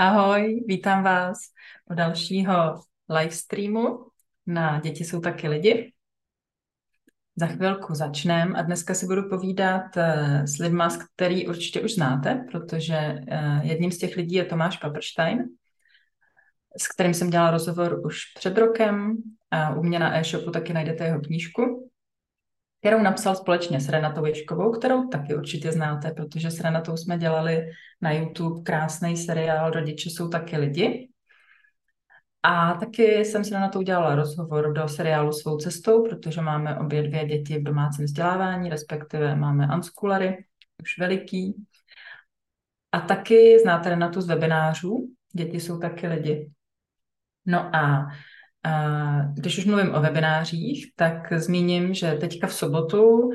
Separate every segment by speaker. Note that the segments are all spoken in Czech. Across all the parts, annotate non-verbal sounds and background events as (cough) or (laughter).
Speaker 1: Ahoj, vítám vás u dalšího live streamu na Děti jsou taky lidi. Za chvilku začneme a dneska si budu povídat eh, s lidma, který určitě už znáte, protože eh, jedním z těch lidí je Tomáš Paprstein, s kterým jsem dělala rozhovor už před rokem a u mě na e-shopu taky najdete jeho knížku kterou napsal společně s Renatou Ješkovou, kterou taky určitě znáte, protože s Renatou jsme dělali na YouTube krásný seriál Rodiče jsou taky lidi. A taky jsem si na to udělala rozhovor do seriálu Svou cestou, protože máme obě dvě děti v domácím vzdělávání, respektive máme unschoolary, už veliký. A taky znáte Renatu z webinářů, děti jsou taky lidi. No a když už mluvím o webinářích, tak zmíním, že teďka v sobotu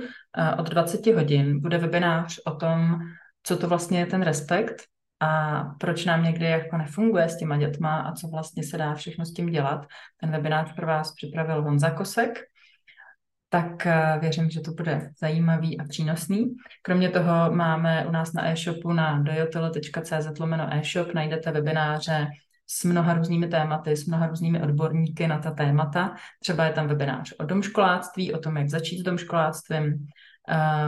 Speaker 1: od 20 hodin bude webinář o tom, co to vlastně je ten respekt a proč nám někdy jako nefunguje s těma dětma a co vlastně se dá všechno s tím dělat. Ten webinář pro vás připravil Honza Kosek, tak věřím, že to bude zajímavý a přínosný. Kromě toho máme u nás na e-shopu na dojotelo.cz lomeno e-shop najdete webináře s mnoha různými tématy, s mnoha různými odborníky na ta témata. Třeba je tam webinář o domškoláctví, o tom, jak začít s domškoláctvím,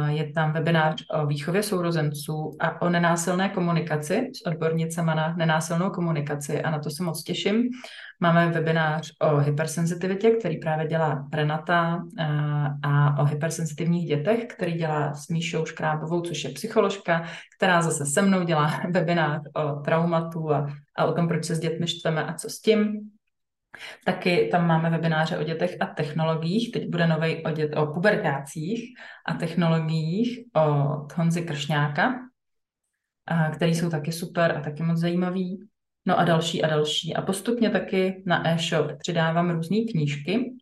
Speaker 1: je tam webinář o výchově sourozenců a o nenásilné komunikaci s odbornicama na nenásilnou komunikaci a na to se moc těším. Máme webinář o hypersenzitivitě, který právě dělá Renata a o hypersenzitivních dětech, který dělá s Míšou Škrábovou, což je psycholožka, která zase se mnou dělá (laughs) webinář o traumatu a, a o tom, proč se s dětmi štveme a co s tím. Taky tam máme webináře o dětech a technologiích. Teď bude nový o, dět, o pubertácích a technologiích od Honzy Kršňáka, který jsou taky super a taky moc zajímavý. No a další a další. A postupně taky na e-shop přidávám různé knížky,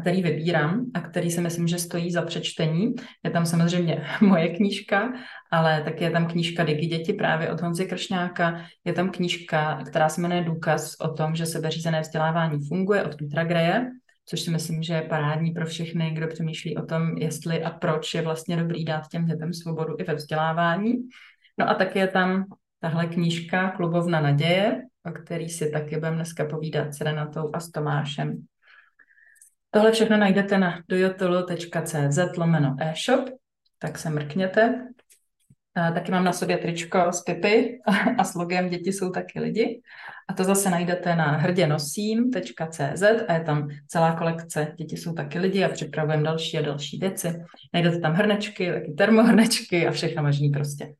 Speaker 1: který vybírám a který si myslím, že stojí za přečtení. Je tam samozřejmě (laughs) moje knížka, ale taky je tam knížka Digi děti právě od Honzy Kršňáka. Je tam knížka, která se jmenuje Důkaz o tom, že sebeřízené vzdělávání funguje od Petra Greje, což si myslím, že je parádní pro všechny, kdo přemýšlí o tom, jestli a proč je vlastně dobrý dát těm dětem svobodu i ve vzdělávání. No a taky je tam tahle knížka Klubovna naděje, o který si taky budeme dneska povídat s Renatou a s Tomášem. Tohle všechno najdete na dojotolo.cz lomeno e-shop, tak se mrkněte. A taky mám na sobě tričko z Pipy a s logem Děti jsou taky lidi. A to zase najdete na hrděnosím.cz a je tam celá kolekce Děti jsou taky lidi a připravujeme další a další věci. Najdete tam hrnečky, taky termohrnečky a všechno možný prostě.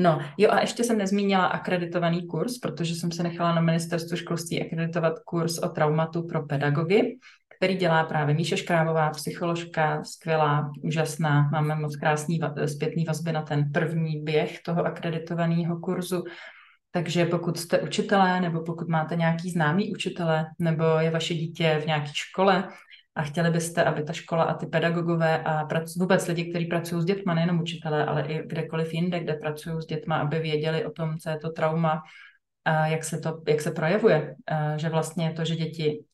Speaker 1: No, jo a ještě jsem nezmínila akreditovaný kurz, protože jsem se nechala na ministerstvu školství akreditovat kurz o traumatu pro pedagogy, který dělá právě Míše Škrávová, psycholožka, skvělá, úžasná. Máme moc krásný zpětný vazby na ten první běh toho akreditovaného kurzu. Takže pokud jste učitelé, nebo pokud máte nějaký známý učitele, nebo je vaše dítě v nějaké škole a chtěli byste, aby ta škola a ty pedagogové a vůbec lidi, kteří pracují s dětma, nejenom učitelé, ale i kdekoliv jinde, kde pracují s dětma, aby věděli o tom, co je to trauma, a jak se to jak se projevuje, a že vlastně to, že děti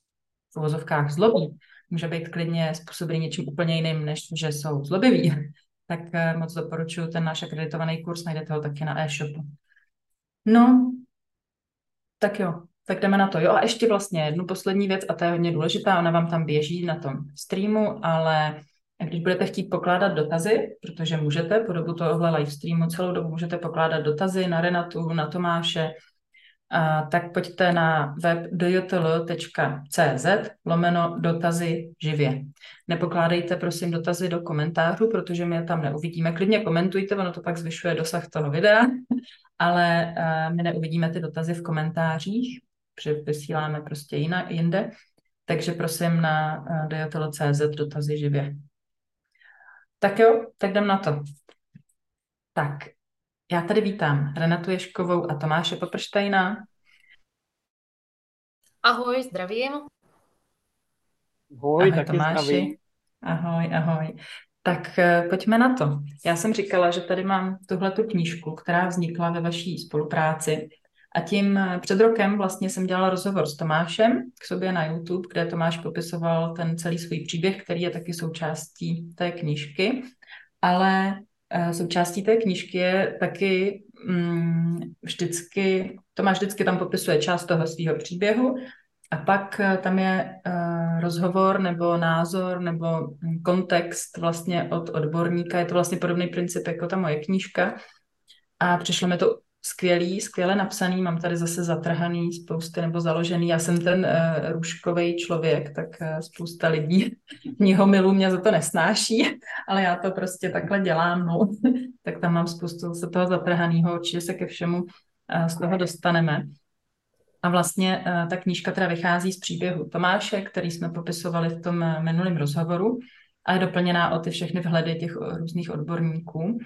Speaker 1: v uvozovkách zlobí, může být klidně způsobený něčím úplně jiným, než že jsou zlobiví, (laughs) tak eh, moc doporučuji ten náš akreditovaný kurz, najdete ho taky na e-shopu. No, tak jo, tak jdeme na to. Jo a ještě vlastně jednu poslední věc, a to je hodně důležitá, ona vám tam běží na tom streamu, ale když budete chtít pokládat dotazy, protože můžete po dobu tohohle live streamu celou dobu můžete pokládat dotazy na Renatu, na Tomáše, a tak pojďte na web dojotl.cz lomeno dotazy živě. Nepokládejte prosím dotazy do komentářů, protože my je tam neuvidíme. Klidně komentujte, ono to pak zvyšuje dosah toho videa, (laughs) ale uh, my neuvidíme ty dotazy v komentářích, protože vysíláme prostě jinak, jinde. Takže prosím na uh, dojotl.cz dotazy živě. Tak jo, tak jdem na to. Tak, já tady vítám Renatu Ješkovou a Tomáše Poprštejna.
Speaker 2: Ahoj, zdravím.
Speaker 3: Ahoj,
Speaker 1: Ahoj
Speaker 3: taky
Speaker 1: Tomáši.
Speaker 3: zdravím.
Speaker 1: Ahoj, ahoj. Tak eh, pojďme na to. Já jsem říkala, že tady mám tuhle tu knížku, která vznikla ve vaší spolupráci. A tím eh, před rokem vlastně jsem dělala rozhovor s Tomášem k sobě na YouTube, kde Tomáš popisoval ten celý svůj příběh, který je taky součástí té knížky. Ale Eh, součástí té knížky je taky mm, vždycky, Tomáš vždycky tam popisuje část toho svého příběhu a pak eh, tam je uh, rozhovor nebo názor nebo kontext vlastně od odborníka. Je to vlastně podobný princip jako ta moje knížka. A přišlo mi to skvělý, skvěle napsaný, mám tady zase zatrhaný spousty nebo založený. Já jsem ten uh, růžkový člověk, tak uh, spousta lidí (laughs) milů mě za to nesnáší, (laughs) ale já to prostě takhle dělám, no. (laughs) tak tam mám spoustu se toho zatrhaného, určitě se ke všemu uh, z toho dostaneme. A vlastně uh, ta knížka teda vychází z příběhu Tomáše, který jsme popisovali v tom minulém rozhovoru a je doplněná o ty všechny vhledy těch různých odborníků.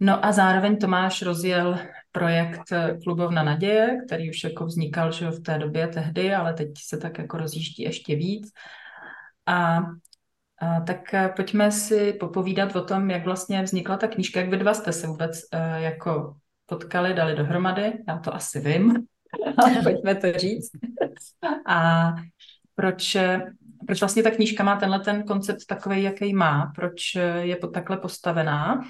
Speaker 1: No a zároveň Tomáš rozjel projekt eh, Klubovna naděje, který už jako vznikal že v té době tehdy, ale teď se tak jako rozjíždí ještě víc. A, a tak eh, pojďme si popovídat o tom, jak vlastně vznikla ta knížka, jak vy dva jste se vůbec uh, jako potkali, dali dohromady, já to asi vím, (laughs) ale pojďme to říct. A proč, proč vlastně ta knížka má tenhle ten koncept takový, jaký má, proč je takhle postavená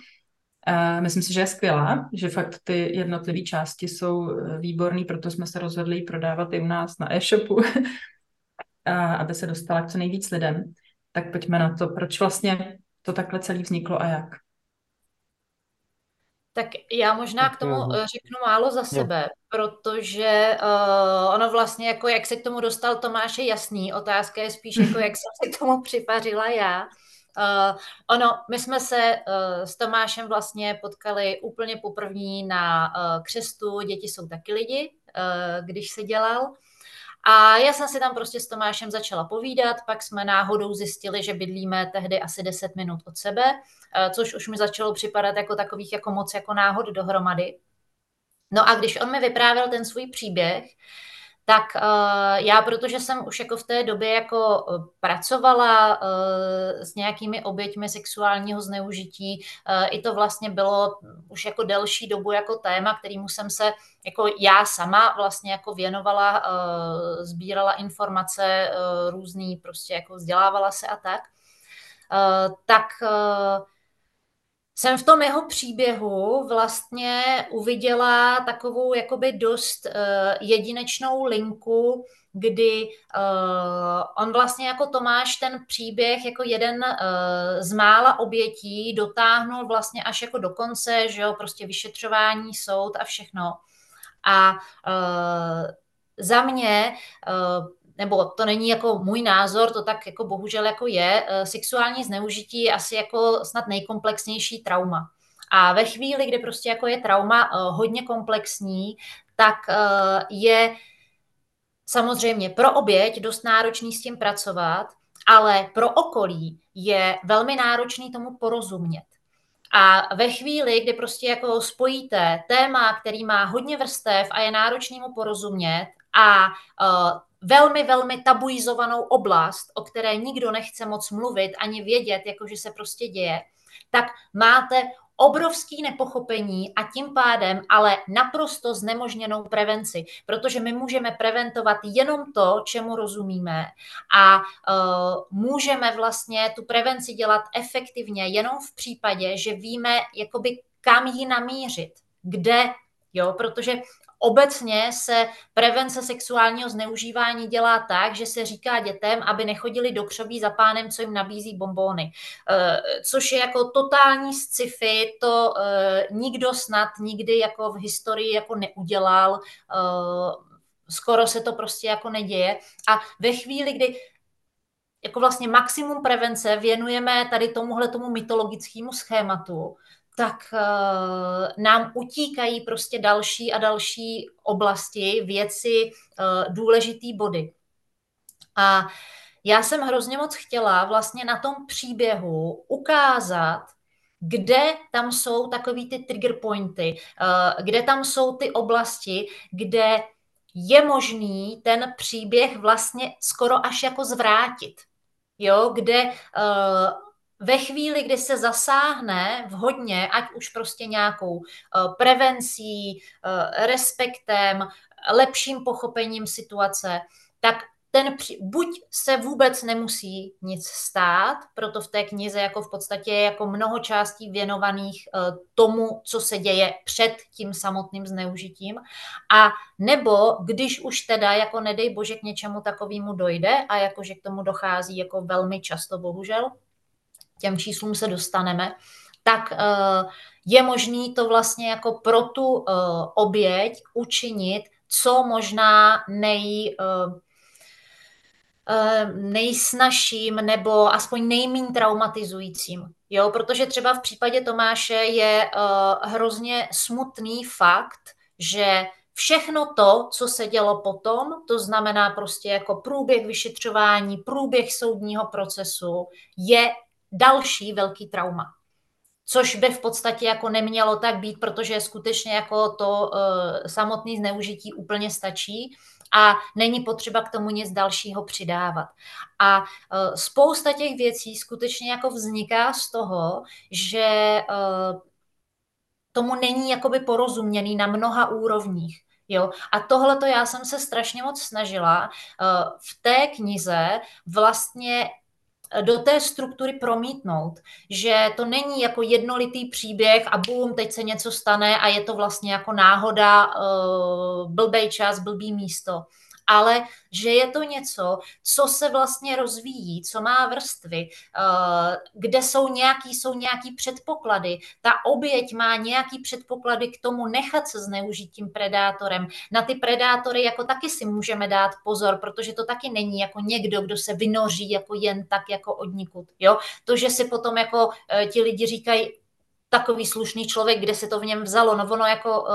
Speaker 1: Uh, myslím si, že je skvělá, že fakt ty jednotlivé části jsou eh, výborné, proto jsme se rozhodli ji prodávat i u nás na e-shopu, (laughs) aby se dostala k co nejvíc lidem. Tak pojďme na to, proč vlastně to takhle celý vzniklo a jak.
Speaker 2: Tak já možná k tomu řeknu málo za sebe, protože uh, ono vlastně jako jak se k tomu dostal Tomáš je jasný, otázka je spíš jako jak jsem se k tomu připařila já. Uh, ono, my jsme se uh, s Tomášem vlastně potkali úplně poprvé na uh, křestu Děti jsou taky lidi, uh, když se dělal. A já jsem si tam prostě s Tomášem začala povídat, pak jsme náhodou zjistili, že bydlíme tehdy asi 10 minut od sebe, uh, což už mi začalo připadat jako takových jako moc jako náhod dohromady. No a když on mi vyprávěl ten svůj příběh, tak uh, já, protože jsem už jako v té době jako uh, pracovala uh, s nějakými oběťmi sexuálního zneužití, i to vlastně bylo už jako delší dobu jako téma, kterýmu jsem se jako já sama vlastně jako věnovala, sbírala informace různý, prostě jako vzdělávala se a tak, tak jsem v tom jeho příběhu vlastně uviděla takovou jakoby dost uh, jedinečnou linku, kdy uh, on vlastně jako Tomáš ten příběh jako jeden uh, z mála obětí dotáhnul vlastně až jako do konce, že jo, prostě vyšetřování, soud a všechno. A uh, za mě uh, nebo to není jako můj názor, to tak jako bohužel jako je, eh, sexuální zneužití je asi jako snad nejkomplexnější trauma. A ve chvíli, kdy prostě jako je trauma eh, hodně komplexní, tak eh, je samozřejmě pro oběť dost náročný s tím pracovat, ale pro okolí je velmi náročný tomu porozumět. A ve chvíli, kdy prostě jako spojíte téma, který má hodně vrstev a je náročný mu porozumět a velmi, velmi tabuizovanou oblast, o které nikdo nechce moc mluvit ani vědět, jakože se prostě děje, tak máte obrovský nepochopení a tím pádem ale naprosto znemožněnou prevenci, protože my můžeme preventovat jenom to, čemu rozumíme. A uh, můžeme vlastně tu prevenci dělat efektivně jenom v případě, že víme, jakoby kam ji namířit, kde Jo, protože Obecně se prevence sexuálního zneužívání dělá tak, že se říká dětem, aby nechodili do křoví za pánem, co jim nabízí bombóny. Eh, což je jako totální sci-fi, to eh, nikdo snad nikdy jako v historii jako neudělal, eh, skoro se to prostě jako neděje. A ve chvíli, kdy jako vlastně maximum prevence věnujeme tady tomuhle tomu mytologickému schématu, tak uh, nám utíkají prostě další a další oblasti, věci, uh, důležitý body. A já jsem hrozně moc chtěla vlastně na tom příběhu ukázat, kde tam jsou takový ty trigger pointy, uh, kde tam jsou ty oblasti, kde je možný ten příběh vlastně skoro až jako zvrátit. Jo, kde ve chvíli, kdy se zasáhne vhodně, ať už prostě nějakou eh, prevencí, eh, respektem, lepším pochopením situace, tak ten, buď se vůbec nemusí nic stát, proto v té knize jako v podstatě je jako mnoho částí věnovaných eh, tomu, co se děje před tím samotným zneužitím, a nebo když už teda jako nedej bože k něčemu takovému dojde a jakože k tomu dochází jako velmi často, bohužel, těm číslům se dostaneme, tak eh, je možný to vlastně jako pro tu eh, oběť učinit co možná nej, nejsnažším nebo aspoň nejméně traumatizujícím. Jo, protože třeba v případě Tomáše je hrozně smutný fakt, že všechno to, co se dělo potom, to znamená prostě jako průběh vyšetřování, průběh soudního procesu, je další velký trauma. Což by v podstatě jako nemělo tak být, protože skutečně jako to uh, samotné zneužití úplně stačí a není potřeba k tomu nic dalšího přidávat. A uh, spousta těch věcí skutečně jako vzniká z toho, že uh, tomu není jakoby porozuměný na mnoha úrovních. Jo? A tohle to já jsem se strašně moc snažila v té knize vlastně do té struktury promítnout, že to není jako jednolitý příběh a bum, teď se něco stane a je to vlastně jako náhoda, uh, blbej čas, blbý místo ale že je to něco, co se vlastně rozvíjí, co má vrstvy, eh, kde jsou nějaký, jsou nějaký předpoklady. Ta oběť má nějaký předpoklady k tomu nechat se zneužít tím predátorem. Na ty predátory jako taky si můžeme dát pozor, protože to taky není jako někdo, kdo se vynoří jako jen tak jako odnikud. Jo? To, že si potom jako eh, ti lidi říkají, takový slušný člověk, kde se to v něm vzalo. No ono jako uh,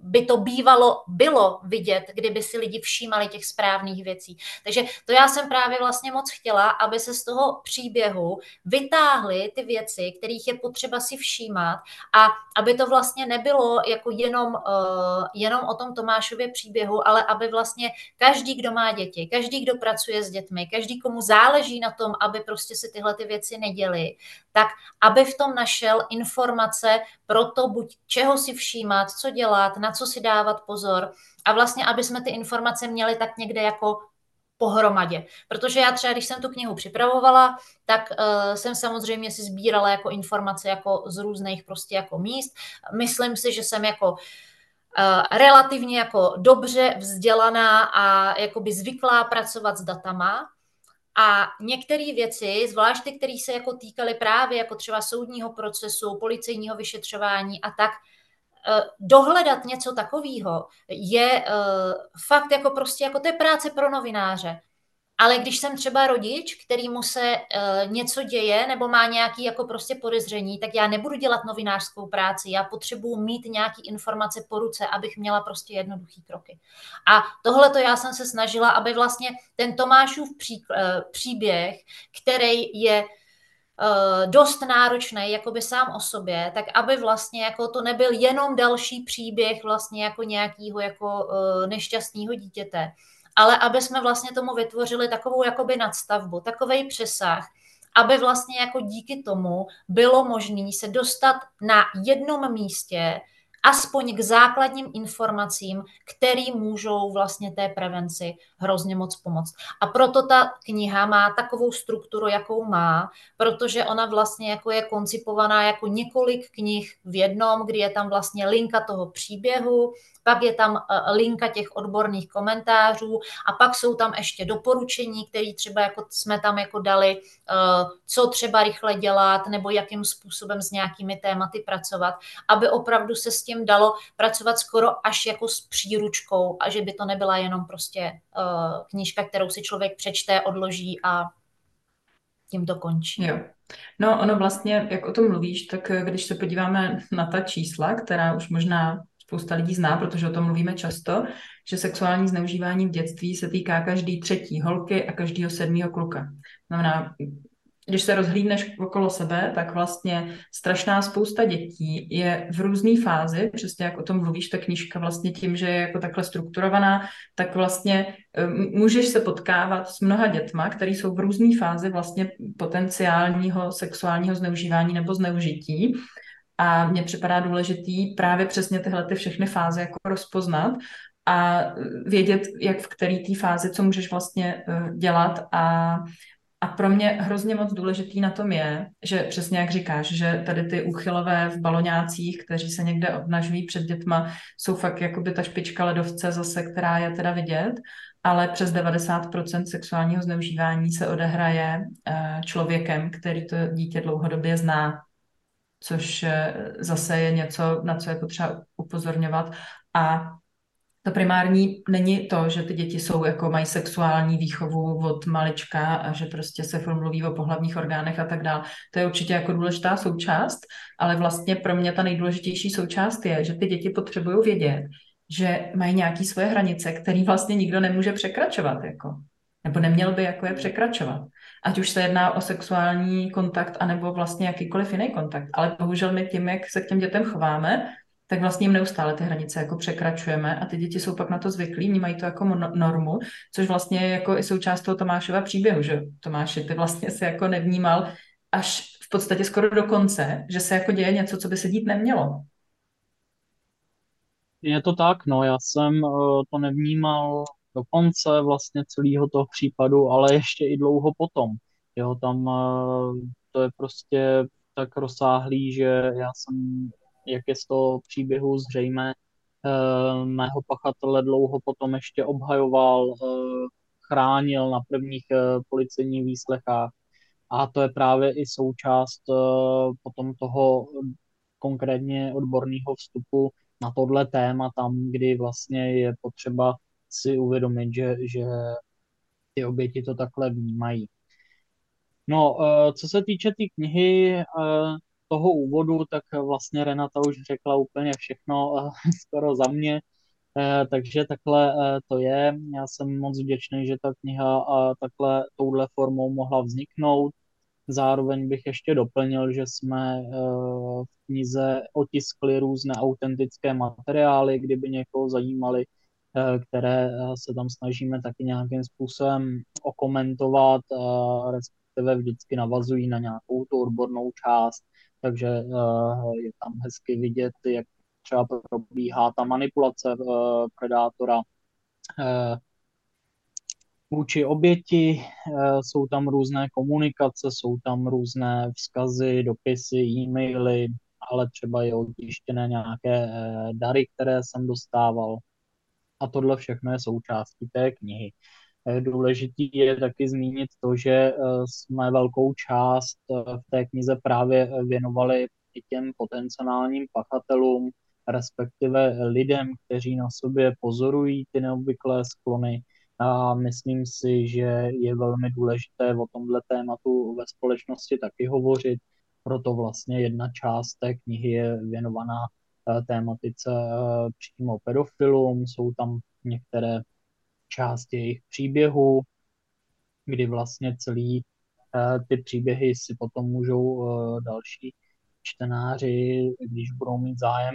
Speaker 2: by to bývalo, bylo vidět, kdyby si lidi všímali těch správných věcí. Takže to já jsem právě vlastně moc chtěla, aby se z toho příběhu vytáhly ty věci, kterých je potřeba si všímat a aby to vlastně nebylo jako jenom, uh, jenom o tom Tomášově příběhu, ale aby vlastně každý, kdo má děti, každý, kdo pracuje s dětmi, každý, komu záleží na tom, aby prostě se tyhle ty věci neděly, tak aby v tom našel informace pro to, buď čeho si všímat, co dělat, na co si dávat pozor a vlastně, aby jsme ty informace měli tak někde jako pohromadě. Protože já třeba, když jsem tu knihu připravovala, tak uh, jsem samozřejmě si sbírala jako informace jako z různých prostě jako míst. Myslím si, že jsem jako uh, relativně jako dobře vzdělaná a jakoby zvyklá pracovat s datama, a některé věci, zvlášť ty, které se jako týkaly právě jako třeba soudního procesu, policejního vyšetřování a tak, eh, dohledat něco takového je eh, fakt jako prostě jako to je práce pro novináře. Ale když jsem třeba rodič, který mu se uh, něco děje nebo má nějaký jako prostě podezření, tak já nebudu dělat novinářskou práci, já potřebuji mít nějaký informace po ruce, abych měla prostě jednoduchý kroky. A tohle to já jsem se snažila, aby vlastně ten Tomášův pří, uh, příběh, který je uh, dost náročný jakoby sám o sobě, tak aby vlastně jako to nebyl jenom další příběh vlastně jako nějakého jako uh, nešťastného dítěte, ale aby jsme vlastně tomu vytvořili takovou jakoby nadstavbu, takový přesah, aby vlastně jako díky tomu bylo možné se dostat na jednom místě aspoň k základním informacím, které můžou vlastně té prevenci hrozně moc pomoct. A proto ta kniha má takovou strukturu, jakou má, protože ona vlastně jako je koncipovaná jako několik knih v jednom, kdy je tam vlastně linka toho příběhu, pak je tam eh, linka těch odborných komentářů a pak jsou tam ještě doporučení, které třeba jako jsme tam jako dali, eh, co třeba rychle dělat nebo jakým způsobem s nějakými tématy pracovat, aby opravdu se s tím dalo pracovat skoro až jako s příručkou a že by to nebyla jenom prostě eh, knížka, kterou si člověk přečte, odloží a tím to končí.
Speaker 1: Jo. No ono vlastně, jak o tom mluvíš, tak když se podíváme na ta čísla, která už možná spousta lidí zná, protože o tom mluvíme často, že sexuální zneužívání v dětství se týká každý třetí holky a každého sedmého kluka. Znamená, když se rozhlídneš okolo sebe, tak vlastně strašná spousta dětí je v různé fázi, přesně jak o tom mluvíš, ta knižka vlastně tím, že je jako takhle strukturovaná, tak vlastně můžeš se potkávat s mnoha dětma, které jsou v různé fázi vlastně potenciálního sexuálního zneužívání nebo zneužití a mně připadá důležitý právě přesně tyhle ty všechny fáze jako rozpoznat a vědět, jak v který té fázi, co můžeš vlastně dělat. A a pro mě hrozně moc důležitý na tom je, že přesně jak říkáš, že tady ty úchylové v baloňácích, kteří se někde obnažují před dětma, jsou fakt jakoby ta špička ledovce zase, která je teda vidět, ale přes 90% sexuálního zneužívání se odehraje eh, člověkem, který to dítě dlouhodobě zná, což eh, zase je něco, na co je potřeba upozorňovat. A to primární není to, že ty děti jsou jako mají sexuální výchovu od malička a že prostě se mluví o pohlavních orgánech a tak dále. To je určitě jako důležitá součást, ale vlastně pro mě ta nejdůležitější součást je, že ty děti potřebují vědět, že mají nějaké svoje hranice, které vlastně nikdo nemůže překračovat. Jako. Nebo neměl by jako je překračovat. Ať už se jedná o sexuální kontakt, anebo vlastně jakýkoliv jiný kontakt. Ale bohužel my tím, jak se k těm dětem chováme, tak vlastně jim neustále ty hranice jako překračujeme a ty děti jsou pak na to zvyklí, vnímají to jako normu, což vlastně je jako i součást toho Tomášova příběhu, že Tomáši, ty vlastně se jako nevnímal až v podstatě skoro do konce, že se jako děje něco, co by se dít nemělo.
Speaker 3: Je to tak, no, já jsem uh, to nevnímal do konce vlastně celého toho případu, ale ještě i dlouho potom. Jo, tam uh, to je prostě tak rozsáhlý, že já jsem jak je z toho příběhu zřejmé, eh, mého pachatele dlouho potom ještě obhajoval, eh, chránil na prvních eh, policejních výslechách. A to je právě i součást potom toho konkrétně odborného vstupu na tohle téma, tam, kdy vlastně je potřeba si uvědomit, že, že ty oběti to takhle vnímají. No, co se týče té tý knihy, toho úvodu, tak vlastně Renata už řekla úplně všechno (laughs) skoro za mě, eh, takže takhle eh, to je. Já jsem moc vděčný, že ta kniha takhle touhle formou mohla vzniknout. Zároveň bych ještě doplnil, že jsme eh, v knize otiskli různé autentické materiály, kdyby někoho zajímali, které se tam snažíme taky nějakým způsobem okomentovat, respektive vždycky navazují na nějakou tu odbornou část takže eh, je tam hezky vidět, jak třeba probíhá ta manipulace eh, predátora eh, vůči oběti, jsou tam různé komunikace, jsou tam různé vzkazy, dopisy, e-maily, ale třeba je otištěné nějaké dary, které jsem dostával. A tohle všechno je součástí té knihy. Důležitý je taky zmínit to, že eh, jsme velkou část eh, v té knize právě věnovali i těm potenciálním pachatelům, respektive lidem, kteří na sobě pozorují ty neobvyklé sklony. A myslím si, že je velmi důležité o tomhle tématu ve společnosti taky hovořit. Proto vlastně jedna část té knihy je věnovaná eh, tématice přímo pedofilům. Jsou tam některé část jejich příběhu, kdy vlastně celý uh, ty příběhy si potom můžou další čtenáři, když budou mít zájem,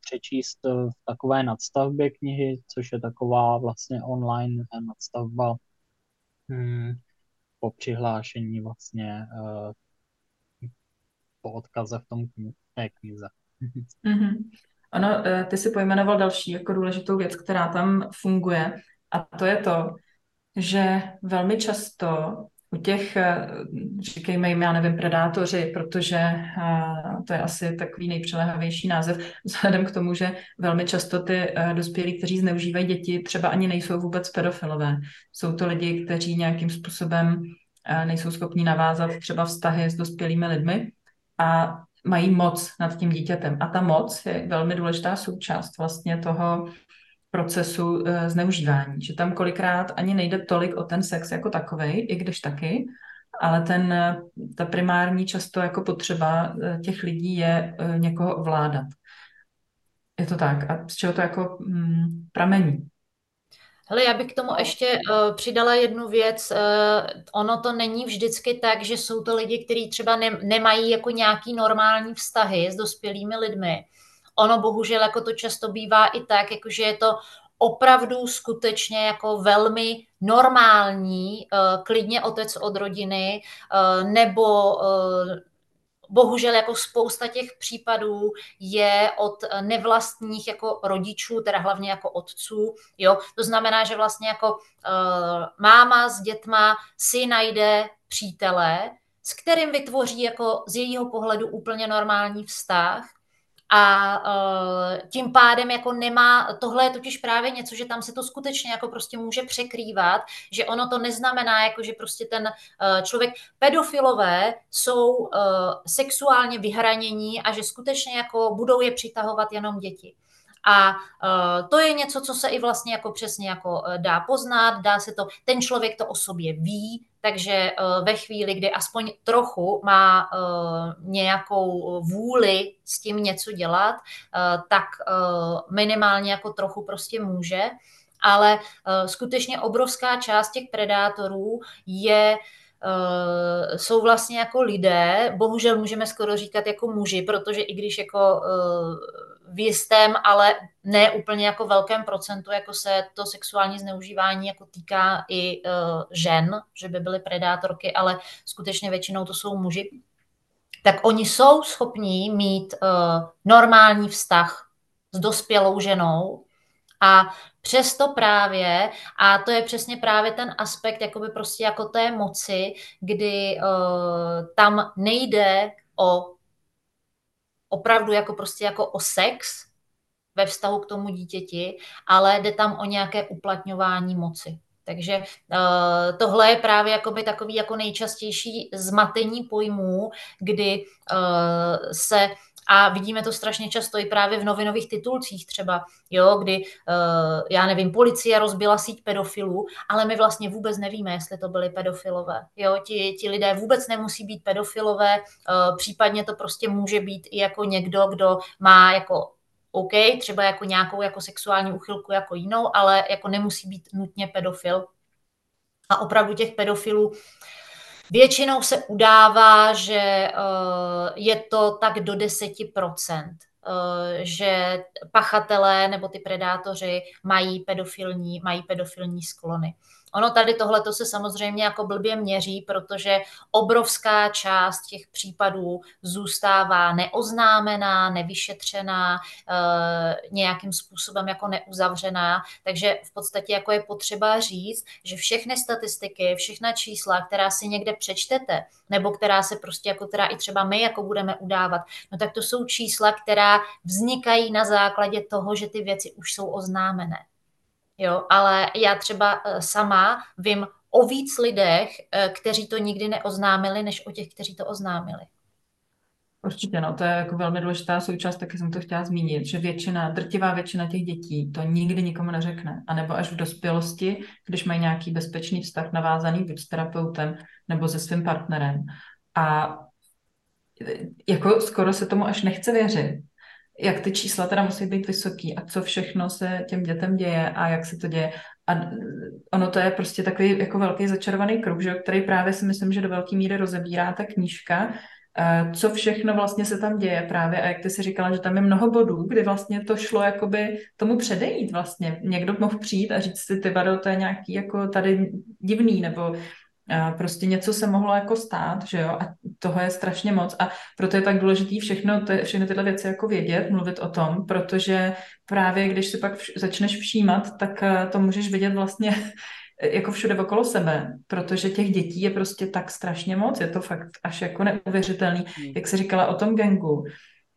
Speaker 3: přečíst v takové nadstavbě knihy, což je taková vlastně online nadstavba hmm, po přihlášení vlastně uh, po odkaze v tom kni- té knize.
Speaker 1: Mm-hmm. Ano, ty si pojmenoval další jako důležitou věc, která tam funguje, a to je to, že velmi často u těch, eh, říkejme jim, já nevím, predátoři, protože eh, to je asi takový nejpřilehavější název, (laughs) vzhledem k tomu, že velmi často ty eh, dospělí, kteří zneužívají děti, třeba ani nejsou vůbec pedofilové. Jsou to lidi, kteří nějakým způsobem nejsou schopni navázat třeba vztahy s dospělými lidmi a mají moc nad tím dítětem. A ta moc je velmi důležitá součást vlastně toho procesu uh, zneužívání, že tam kolikrát ani nejde tolik o ten sex jako takový, i když taky, ale ten, ta primární často jako potřeba uh, těch lidí je někoho ovládat. Je to tak. A z čeho to jako mm, pramení?
Speaker 2: Hele, já bych k tomu ještě uh, přidala jednu věc. Uh, ono to není vždycky tak, že jsou to lidi, kteří třeba ne, nemají jako nějaký normální vztahy s dospělými lidmi, ono bohužel jako to často bývá i tak, jakože je to opravdu skutečně jako velmi normální, uh, klidně otec od rodiny, uh, nebo uh, bohužel jako spousta těch případů je od nevlastních jako rodičů, teda hlavně jako otců, jo, to znamená, že vlastně jako uh, máma s dětma si najde přítele, s kterým vytvoří jako z jejího pohledu úplně normální vztah a uh, tím pádem jako nemá, tohle je totiž právě něco, že tam se to skutečně jako prostě může překrývat, že ono to neznamená jako, že prostě ten uh, člověk, pedofilové jsou uh, sexuálně vyhranění a že skutečně jako budou je přitahovat jenom děti. A uh, to je něco, co se i vlastně jako přesně jako uh, dá poznat, dá se to, ten člověk to o sobě ví, takže uh, ve chvíli, kdy aspoň trochu má nějakou vůli s tím něco dělat, tak minimálně jako trochu prostě může, ale skutečně obrovská část těch predátorů je Uh, jsou vlastně jako lidé, bohužel můžeme skoro říkat jako muži, protože i když jako uh, v jistém, ale ne úplně jako velkém procentu, jako se to sexuální zneužívání jako týká i uh, žen, že by byly predátorky, ale skutečně většinou to jsou muži, tak oni jsou schopní mít uh, normální vztah s dospělou ženou a přesto právě, a to je přesně právě ten aspekt jakoby prostě jako té moci, kdy uh, tam nejde o opravdu jako prostě jako o sex ve vztahu k tomu dítěti, ale jde tam o nějaké uplatňování moci. Takže uh, tohle je právě jakoby takový jako nejčastější zmatení pojmů, kdy uh, se a vidíme to strašně často i právě v novinových titulcích třeba, jo, kdy, uh, já nevím, policie rozbila síť pedofilů, ale my vlastně vůbec nevíme, jestli to byly pedofilové. Jo, ti, ti lidé vůbec nemusí být pedofilové, uh, případně to prostě může být i jako někdo, kdo má jako OK, třeba jako nějakou jako sexuální uchylku jako jinou, ale jako nemusí být nutně pedofil. A opravdu těch pedofilů Většinou se udává, že eh, je to tak do 10%, eh, že pachatelé nebo ty predátoři mají pedofilní, mají pedofilní sklony. Ono tady tohle to se samozřejmě jako blbě měří, protože obrovská část těch případů zůstává neoznámená, nevyšetřená, e, nějakým způsobem jako neuzavřená, takže v podstatě jako je potřeba říct, že všechny statistiky, všechna čísla, která si někde přečtete, nebo která se prostě jako která i třeba my jako budeme udávat, no tak to jsou čísla, která vznikají na základě toho, že ty věci už jsou oznámené jo, ale já třeba eh, sama vím o víc lidech, eh, kteří to nikdy neoznámili, než o těch, kteří to oznámili.
Speaker 1: Určitě, no, to je jako velmi důležitá součást, taky jsem to chtěla zmínit, že většina, drtivá většina těch dětí to nikdy nikomu neřekne. A nebo až v dospělosti, když mají nějaký bezpečný vztah navázaný buď s terapeutem nebo se svým partnerem. A jako skoro se tomu až nechce věřit, jak ty čísla teda musí být vysoký a co všechno se těm dětem děje a jak se to děje. A ono to je prostě takový jako velký začarovaný kruh, že, který právě si myslím, že do velké míry rozebírá ta knížka, eh, co všechno vlastně se tam děje právě a jak ty si říkala, že tam je mnoho bodů, kdy vlastně to šlo jakoby tomu předejít vlastně. Někdo mohl přijít a říct si, ty vado, to je nějaký jako tady divný, nebo prostě něco se mohlo jako stát, že jo, a toho je strašně moc. A proto je tak důležitý všechno, to, všechny tyhle věci jako vědět, mluvit o tom, protože právě když si pak vš- začneš všímat, tak eh, to můžeš vidět vlastně (laughs) jako všude okolo sebe, protože těch dětí je prostě tak strašně moc, je to fakt až jako neuvěřitelný, hmm. jak se říkala o tom gangu,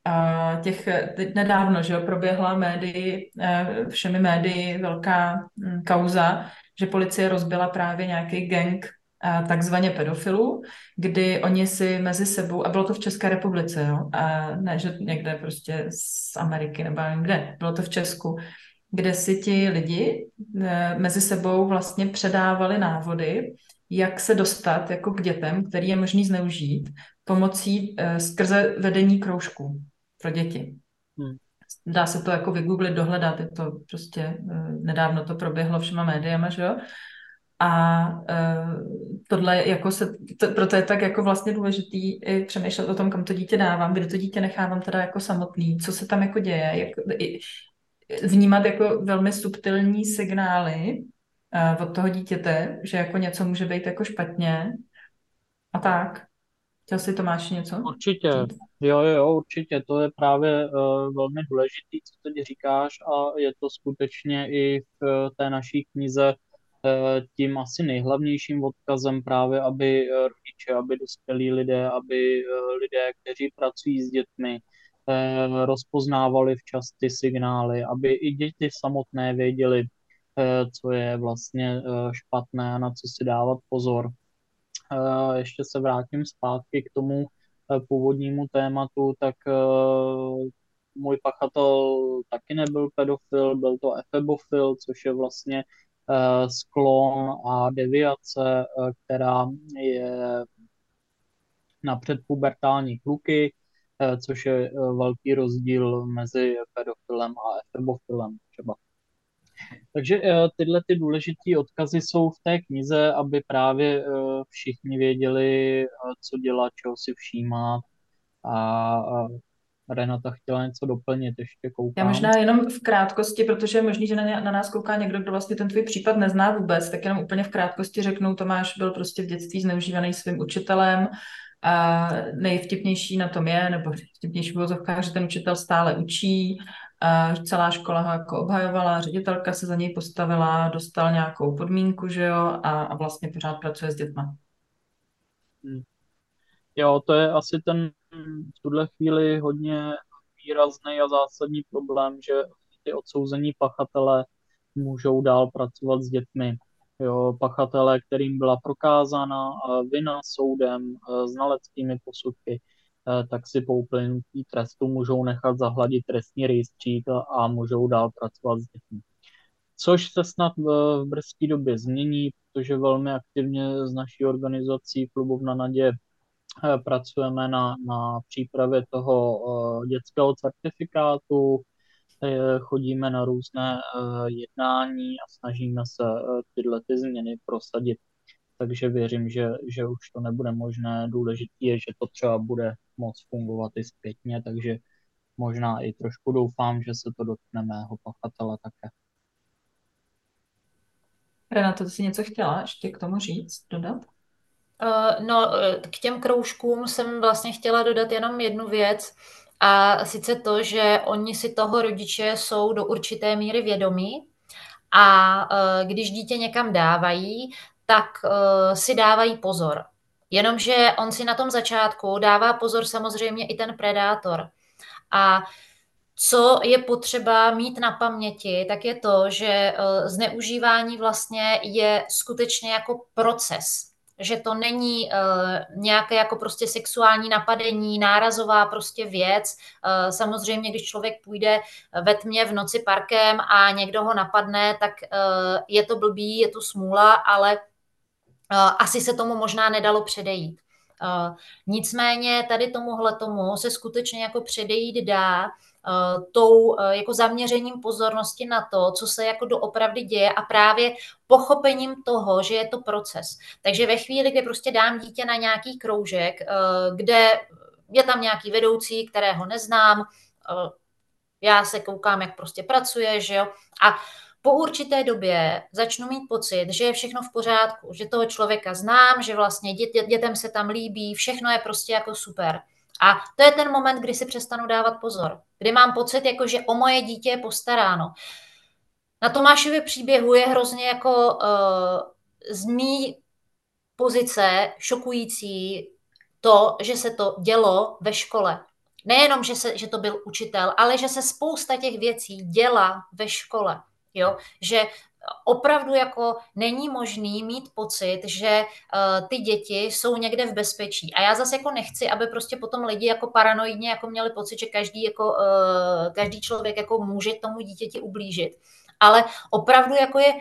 Speaker 1: a těch nedávno, že jo, proběhla médii, eh, všemi médii velká hm, kauza, že policie rozbila právě nějaký gang takzvaně pedofilů, kdy oni si mezi sebou, a bylo to v České republice, jo, a ne, že někde prostě z Ameriky nebo kde, bylo to v Česku, kde si ti lidi e, mezi sebou vlastně předávali návody, jak se dostat jako k dětem, který je možný zneužít, pomocí e, skrze vedení kroužků pro děti. Hmm. Dá se to jako vygooglit, dohledat, je to prostě, e, nedávno to proběhlo všema médiama, že jo? A uh, tohle jako se, to, proto je tak jako vlastně důležitý i přemýšlet o tom, kam to dítě dávám, kde to dítě nechávám teda jako samotný, co se tam jako děje, jak, i, vnímat jako velmi subtilní signály uh, od toho dítěte, že jako něco může být jako špatně a tak. Chtěl si Tomáš něco?
Speaker 3: Určitě, jo, jo, určitě, to je právě uh, velmi důležitý, co teď říkáš a je to skutečně i v uh, té naší knize tím asi nejhlavnějším odkazem právě, aby uh, rodiče, aby dospělí lidé, aby uh, lidé, kteří pracují s dětmi, rozpoznávali včas ty signály, aby i děti samotné věděli, uh, co je vlastně špatné a na co si dávat pozor. Ještě se vrátím zpátky k tomu, Eh, původnímu tématu, tak můj pachatel taky nebyl pedofil, byl to efebofil, což je vlastně sklon a deviace, uh, která je na předpubertální kluky, uh, což je velký rozdíl mezi pedofilem a efebofilem třeba. Takže tyhle ty důležité odkazy jsou v té knize, aby právě všichni věděli, co dělat, čeho si všímat. A Renata chtěla něco doplnit, ještě koukám.
Speaker 1: Já možná jenom v krátkosti, protože je možný, že na, na nás kouká někdo, kdo vlastně ten tvůj případ nezná vůbec, tak jenom úplně v krátkosti řeknu, Tomáš byl prostě v dětství zneužívaný svým učitelem, a nejvtipnější na tom je, nebo vtipnější v že ten učitel stále učí, a celá škola ho jako obhajovala, ředitelka se za něj postavila, dostal nějakou podmínku, že jo, a, a vlastně pořád pracuje s dětma.
Speaker 3: Hmm. Jo, to je asi ten v tuhle chvíli hodně výrazný a zásadní problém, že ty odsouzení pachatele můžou dál pracovat s dětmi. Jo, pachatele, kterým byla prokázána vina soudem, znaleckými posudky, tak si po uplynutí trestu můžou nechat zahladit trestní rejstřík a můžou dál pracovat s dětmi. Což se snad v brzké době změní, protože velmi aktivně z naší organizací Klubovna Nadě pracujeme na, na přípravě toho dětského certifikátu, chodíme na různé jednání a snažíme se tyhle ty změny prosadit. Takže věřím, že, že už to nebude možné. Důležité je, že to třeba bude moc fungovat i zpětně, takže možná i trošku doufám, že se to dotkne mého pachatele také.
Speaker 1: Renato, ty jsi něco chtěla ještě k tomu říct, dodat?
Speaker 2: Uh, no, k těm kroužkům jsem vlastně chtěla dodat jenom jednu věc, a sice to, že oni si toho rodiče jsou do určité míry vědomí a uh, když dítě někam dávají, tak si dávají pozor. Jenomže on si na tom začátku dává pozor samozřejmě i ten predátor. A co je potřeba mít na paměti, tak je to, že zneužívání vlastně je skutečně jako proces že to není uh, nějaké jako prostě sexuální napadení, nárazová prostě věc. Uh, samozřejmě, když člověk půjde ve tmě v noci parkem a někdo ho napadne, tak uh, je to blbý, je to smůla, ale uh, asi se tomu možná nedalo předejít. Uh, nicméně tady tomuhle tomu se skutečně jako předejít dá, tou uh, jako zaměřením pozornosti na to, co se jako doopravdy děje a právě pochopením toho, že je to proces. Takže ve chvíli, kdy prostě dám dítě na nějaký kroužek, uh, kde je tam nějaký vedoucí, kterého neznám, já se koukám, jak prostě pracuje, že jo, a po určité době začnu mít pocit, že je všechno v pořádku, že toho člověka znám, že vlastně dě, dětem se tam líbí, všechno je prostě jako super. A to je ten moment, kdy si přestanu dávat pozor, kdy mám pocit, jako že o moje dítě je postaráno. Na Tomášově příběhu je hrozně jako uh, z mý pozice šokující to, že se to dělo ve škole. Nejenom, že, se, že to byl učitel, ale že se spousta těch věcí dělá ve škole. Jo? Že opravdu jako není možný mít pocit, že uh, ty děti jsou někde v bezpečí. A já zase jako nechci, aby prostě potom lidi jako paranoidně jako měli pocit, že každý, jako, uh, každý člověk jako může tomu dítěti ublížit. Ale opravdu jako je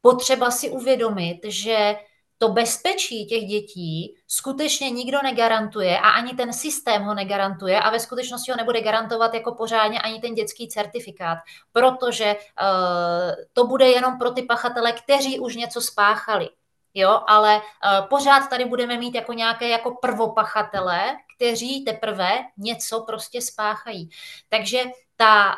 Speaker 2: potřeba si uvědomit, že to bezpečí těch dětí skutečně nikdo negarantuje a ani ten systém ho negarantuje a ve skutečnosti ho nebude garantovat jako pořádně ani ten dětský certifikát, protože uh, to bude jenom pro ty pachatele, kteří už něco spáchali. Jo, ale uh, pořád tady budeme mít jako nějaké jako prvopachatele, kteří teprve něco prostě spáchají. Takže ta,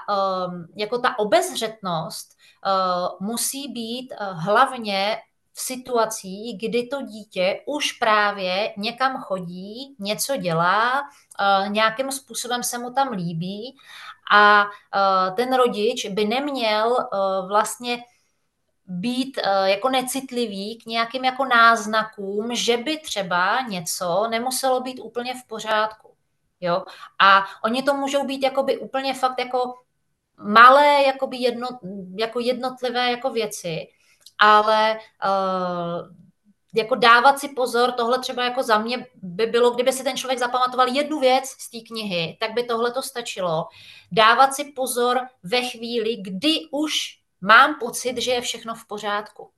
Speaker 2: um, jako ta obezřetnost uh, musí být uh, hlavně situací, kdy to dítě už právě někam chodí, něco dělá, uh, nějakým způsobem se mu tam líbí a uh, ten rodič by neměl uh, vlastně být jako necitlivý k nějakým jako náznakům, že by třeba něco nemuselo být úplně v pořádku. Jo? A oni to můžou být jakoby úplně fakt jako malé jakoby jedno, jako jednotlivé jako věci, ale uh, jako dávat si pozor, tohle třeba jako za mě by bylo, kdyby si ten člověk zapamatoval jednu věc z té knihy, tak by tohle to stačilo. Dávat si pozor ve chvíli, kdy už mám pocit, že je všechno v pořádku.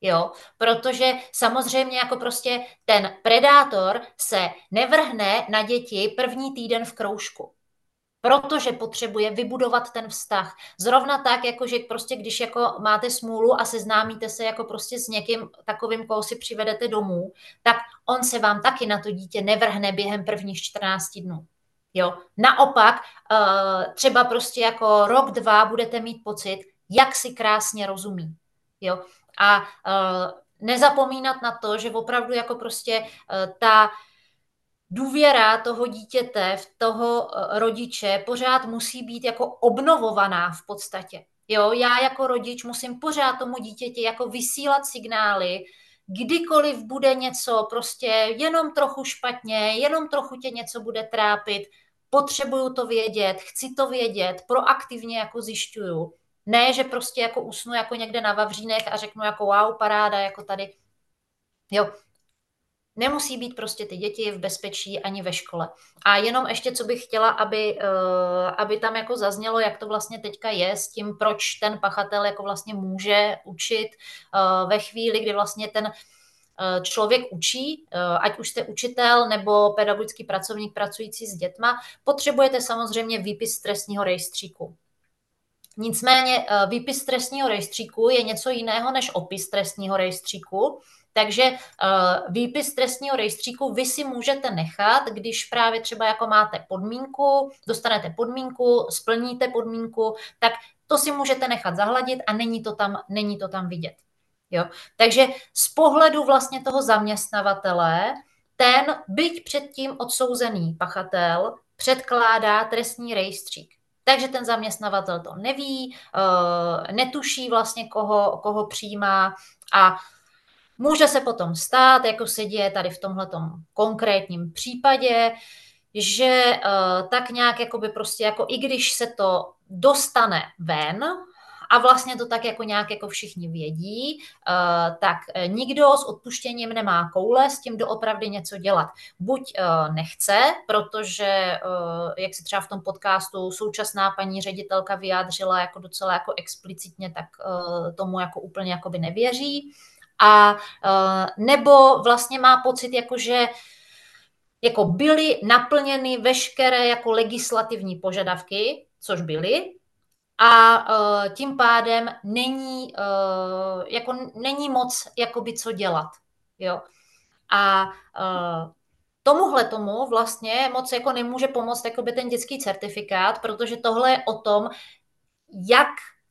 Speaker 2: Jo, protože samozřejmě jako prostě ten predátor se nevrhne na děti první týden v kroužku protože potřebuje vybudovat ten vztah. Zrovna tak, jako že prostě když jako máte smůlu a seznámíte se jako prostě s někým takovým, koho si přivedete domů, tak on se vám taky na to dítě nevrhne během prvních 14 dnů. Jo. Naopak, eh, třeba prostě jako rok, dva budete mít pocit, jak si krásně rozumí. Jo. A eh, nezapomínat na to, že opravdu jako prostě eh, ta důvěra toho dítěte v toho eh, rodiče pořád musí být jako obnovovaná v podstatě. Jo, já jako rodič musím pořád tomu dítěti jako vysílat signály, kdykoliv bude něco prostě jenom trochu špatně, jenom trochu tě něco bude trápit, potřebuju to vědět, chci to vědět, proaktivně jako zjišťuju. Ne, že prostě jako usnu jako někde na Vavřínech a řeknu jako wow, paráda, jako tady. Jo, Nemusí být prostě ty děti v bezpečí ani ve škole. A jenom ještě, co bych chtěla, aby, eh, aby tam jako zaznělo, jak to vlastně teďka je s tím, proč ten pachatel jako vlastně může učit eh, ve chvíli, kdy vlastně ten eh, člověk učí, ať už jste učitel nebo pedagogický pracovník pracující s dětma, potřebujete samozřejmě výpis trestního rejstříku. Nicméně výpis trestního rejstříku je něco jiného než opis trestního rejstříku. Takže uh, výpis trestního rejstříku vy si můžete nechat, když právě třeba jako máte podmínku, dostanete podmínku, splníte podmínku, tak to si můžete nechat zahladit a není to tam, není to tam vidět. Jo? Takže z pohledu vlastně toho zaměstnavatele, ten, byť předtím odsouzený pachatel, předkládá trestní rejstřík. Takže ten zaměstnavatel to neví, eh, netuší vlastně, koho, koho přijímá a Může se potom stát, jako se děje tady v tomhletom konkrétním případě, že uh, tak nějak jakoby prostě jako i když se to dostane ven, a vlastně to tak jako nějak jako všichni vědí, uh, tak nikdo s odpuštěním nemá koule s tím doopravdy něco dělat. Buď nechce, protože, jak se třeba v tom podcastu současná paní ředitelka vyjádřila jako docela jako explicitně, tak tomu jako úplně jakoby nevěří, a eh, nebo vlastně má pocit, jako že jako byly naplněny veškeré jako legislativní požadavky, což byly, a uh, tím pádem není, uh, jako není moc jakoby co dělat. Jo. A uh, tomuhle tomu vlastně moc jako nemůže pomoct jakoby ten dětský certifikát, protože tohle je o tom, jak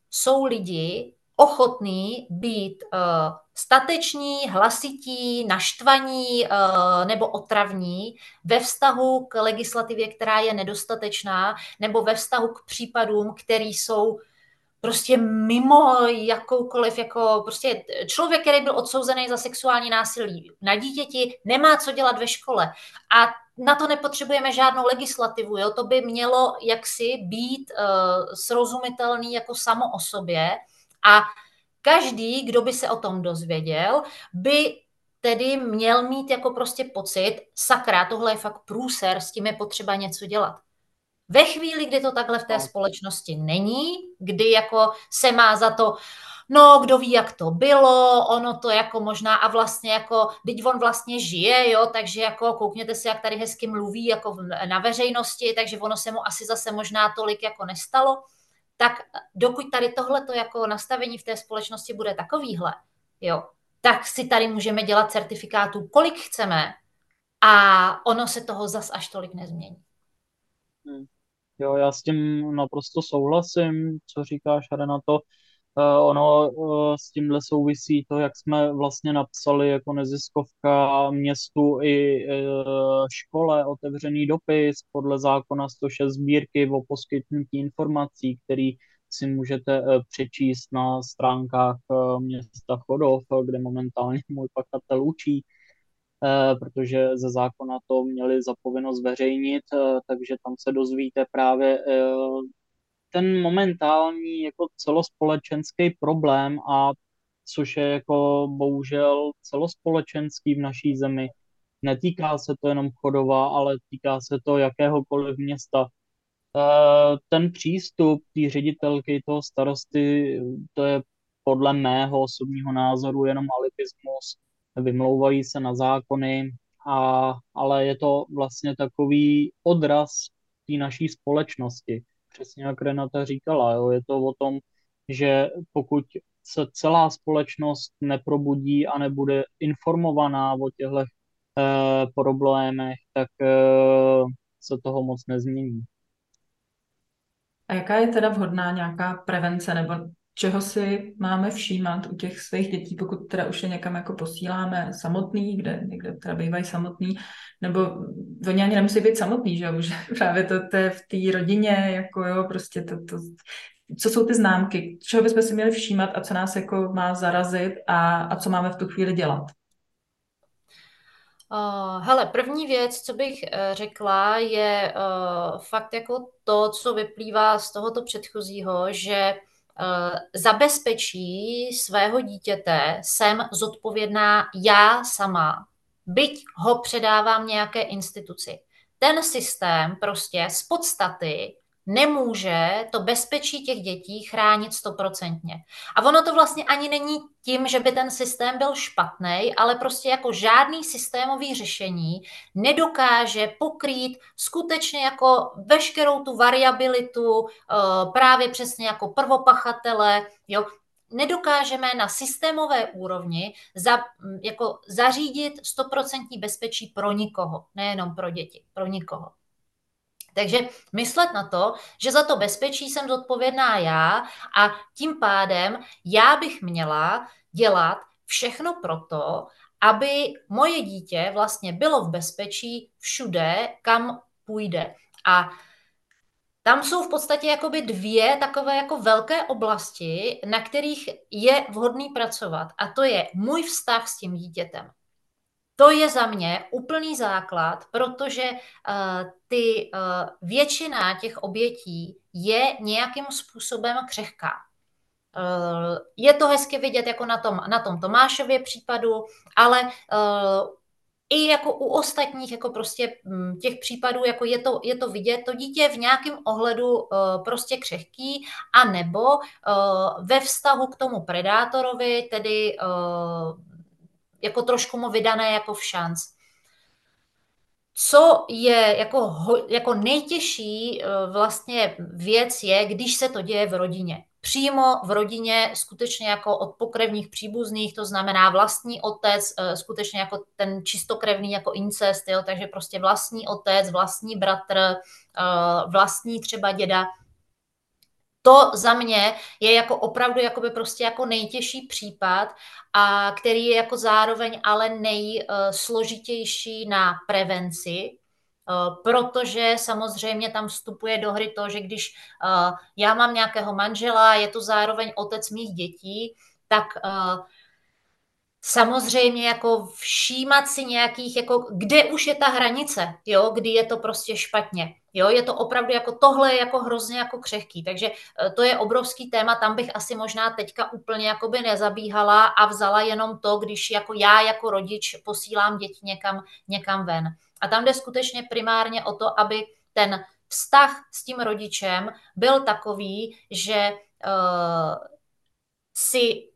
Speaker 2: jsou lidi ochotní být stateční, hlasití, naštvaní uh, nebo otravní ve vztahu k legislativě, která je nedostatečná, nebo ve vztahu k případům, které jsou prostě mimo jakoukoliv, jako prostě člověk, který byl odsouzený za sexuální násilí na dítěti, nemá co dělat ve škole. A na to nepotřebujeme žádnou legislativu, jo? to by mělo jaksi být uh, srozumitelný jako samo o sobě a Každý, kdo by se o tom dozvěděl, by tedy měl mít jako prostě pocit, sakra, tohle je fakt průser, s tím je potřeba něco dělat. Ve chvíli, kdy to takhle v té společnosti není, kdy jako se má za to, no, kdo ví, jak to bylo, ono to jako možná a vlastně jako, teď on vlastně žije, jo, takže jako koukněte si, jak tady hezky mluví jako na veřejnosti, takže ono se mu asi zase možná tolik jako nestalo tak dokud tady tohleto jako nastavení v té společnosti bude takovýhle, jo, tak si tady můžeme dělat certifikátů, kolik chceme a ono se toho zas až tolik nezmění.
Speaker 3: Hmm. Jo, já s tím naprosto souhlasím, co říkáš, Renato. Ono s tímhle souvisí to, jak jsme vlastně napsali jako neziskovka městu i škole otevřený dopis podle zákona 106 sbírky o poskytnutí informací, který si můžete přečíst na stránkách města Chodov, kde momentálně můj pakatel učí, protože ze zákona to měli za povinnost zveřejnit, takže tam se dozvíte právě ten momentální jako celospolečenský problém a což je jako bohužel celospolečenský v naší zemi. Netýká se to jenom Chodova, ale týká se to jakéhokoliv města. Ten přístup té ředitelky, toho starosty, to je podle mého osobního názoru jenom alibismus, vymlouvají se na zákony, a, ale je to vlastně takový odraz té naší společnosti přesně jak Renata říkala, jo, je to o tom, že pokud se celá společnost neprobudí a nebude informovaná o těchto eh, problémech, tak eh, se toho moc nezmění.
Speaker 1: A jaká je teda vhodná nějaká prevence nebo čeho si máme všímat u těch svých dětí, pokud teda už je někam jako posíláme samotný, kde někde teda bývají samotný, nebo oni ani nemusí být samotný, že že (laughs) právě to, to je v té rodině, jako jo, prostě to, to, co jsou ty známky, čeho bychom si měli všímat a co nás jako má zarazit a, a co máme v tu chvíli dělat?
Speaker 2: Uh, hele, první věc, co bych uh, řekla, je uh, fakt jako to, co vyplývá z tohoto předchozího, že zabezpečí svého dítěte jsem zodpovědná já sama, byť ho předávám nějaké instituci. Ten systém prostě z podstaty nemůže to bezpečí těch dětí chránit stoprocentně. A ono to vlastně ani není tím, že by ten systém byl špatný, ale prostě jako žádný systémový řešení nedokáže pokrýt skutečně jako veškerou tu variabilitu eh, právě přesně jako prvopachatele, jo, nedokážeme na systémové úrovni za, jako zařídit stoprocentní bezpečí pro nikoho, nejenom pro děti, pro nikoho. Takže myslet na to, že za to bezpečí jsem zodpovědná já a tím pádem já bych měla dělat všechno proto, aby moje dítě vlastně bylo v bezpečí všude, kam půjde. A tam jsou v podstatě jakoby dvě takové jako velké oblasti, na kterých je vhodný pracovat. A to je můj vztah s tím dítětem. To je za mě úplný základ, protože uh, ty uh, většina těch obětí je nějakým způsobem křehká. Uh, je to hezky vidět jako na tom, na tom Tomášově případu, ale uh, i jako u ostatních jako prostě mm, těch případů, jako je to, je to vidět, to dítě v nějakém ohledu uh, prostě křehký, a nebo uh, ve vztahu k tomu predátorovi, tedy uh, jako trošku mu vydané jako v šanc. Co je jako, jako nejtěžší eh, vlastně věc je, když se to děje v rodině. Přímo v rodině, skutečně jako od pokrevních příbuzných, to znamená vlastní otec, eh, skutečně jako ten čistokrevný jako incest, jo, takže prostě vlastní otec, vlastní bratr, eh, vlastní třeba děda, to za mě je jako opravdu jakoby prostě jako nejtěžší případ, a který je jako zároveň ale nejsložitější na prevenci, eh, protože samozřejmě tam vstupuje do hry to, že když eh, já mám nějakého manžela, je to zároveň otec mých dětí, tak eh, samozřejmě jako všímat si nějakých, jako kde už je ta hranice, jo, kdy je to prostě špatně. Jo, je to opravdu jako tohle jako hrozně jako křehký, takže e, to je obrovský téma, tam bych asi možná teďka úplně jakoby nezabíhala a vzala jenom to, když jako já jako rodič posílám děti někam, někam ven. A tam jde skutečně primárně o to, aby ten vztah s tím rodičem byl takový, že uh, si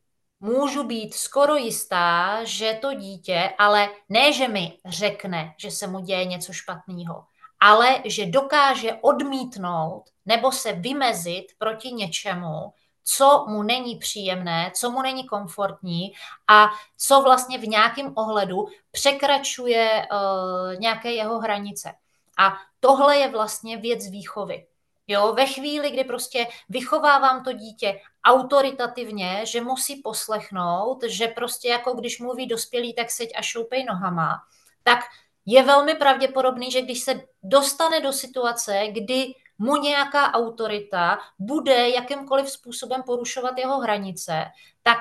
Speaker 2: můžu být skoro jistá, že to dítě, ale ne, že mi řekne, že se mu děje něco špatného, ale že dokáže odmítnout nebo se vymezit proti něčemu, co mu není příjemné, co mu není komfortní a co vlastně v nějakém ohledu překračuje uh, nějaké jeho hranice. A tohle je vlastně věc výchovy. Jo, ve chvíli, kdy prostě vychovávám to dítě autoritativně, že musí poslechnout, že prostě jako když mluví dospělý, tak seď a šoupej nohama, tak je velmi pravděpodobný, že když se dostane do situace, kdy mu nějaká autorita bude jakýmkoliv způsobem porušovat jeho hranice, tak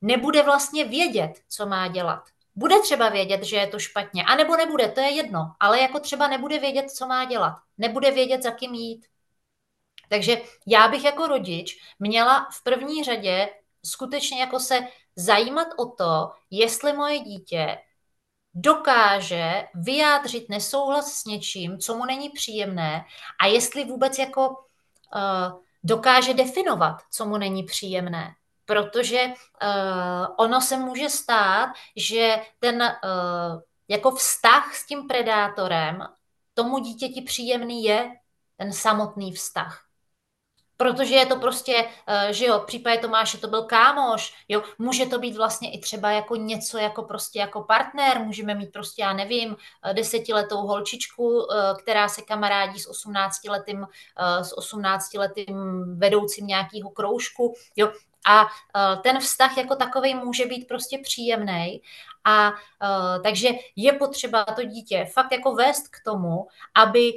Speaker 2: nebude vlastně vědět, co má dělat. Bude třeba vědět, že je to špatně, anebo nebude, to je jedno, ale jako třeba nebude vědět, co má dělat. Nebude vědět, za kým jít. Takže já bych jako rodič měla v první řadě skutečně jako se zajímat o to, jestli moje dítě dokáže vyjádřit nesouhlas s něčím, co mu není příjemné a jestli vůbec jako uh, dokáže definovat, co mu není příjemné. Protože uh, ono se může stát, že ten uh, jako vztah s tím predátorem tomu dítěti příjemný je ten samotný vztah protože je to prostě, eh, že jo, v případě Tomáše to byl kámoš, jo, může to být vlastně i třeba jako něco jako prostě jako partner, můžeme mít prostě, já nevím, eh, desetiletou holčičku, eh, která se kamarádí s 18 letým, s 18 letým vedoucím nějakého kroužku, jo, a ten vztah jako takový může být prostě příjemný. A takže je potřeba to dítě fakt jako vést k tomu, aby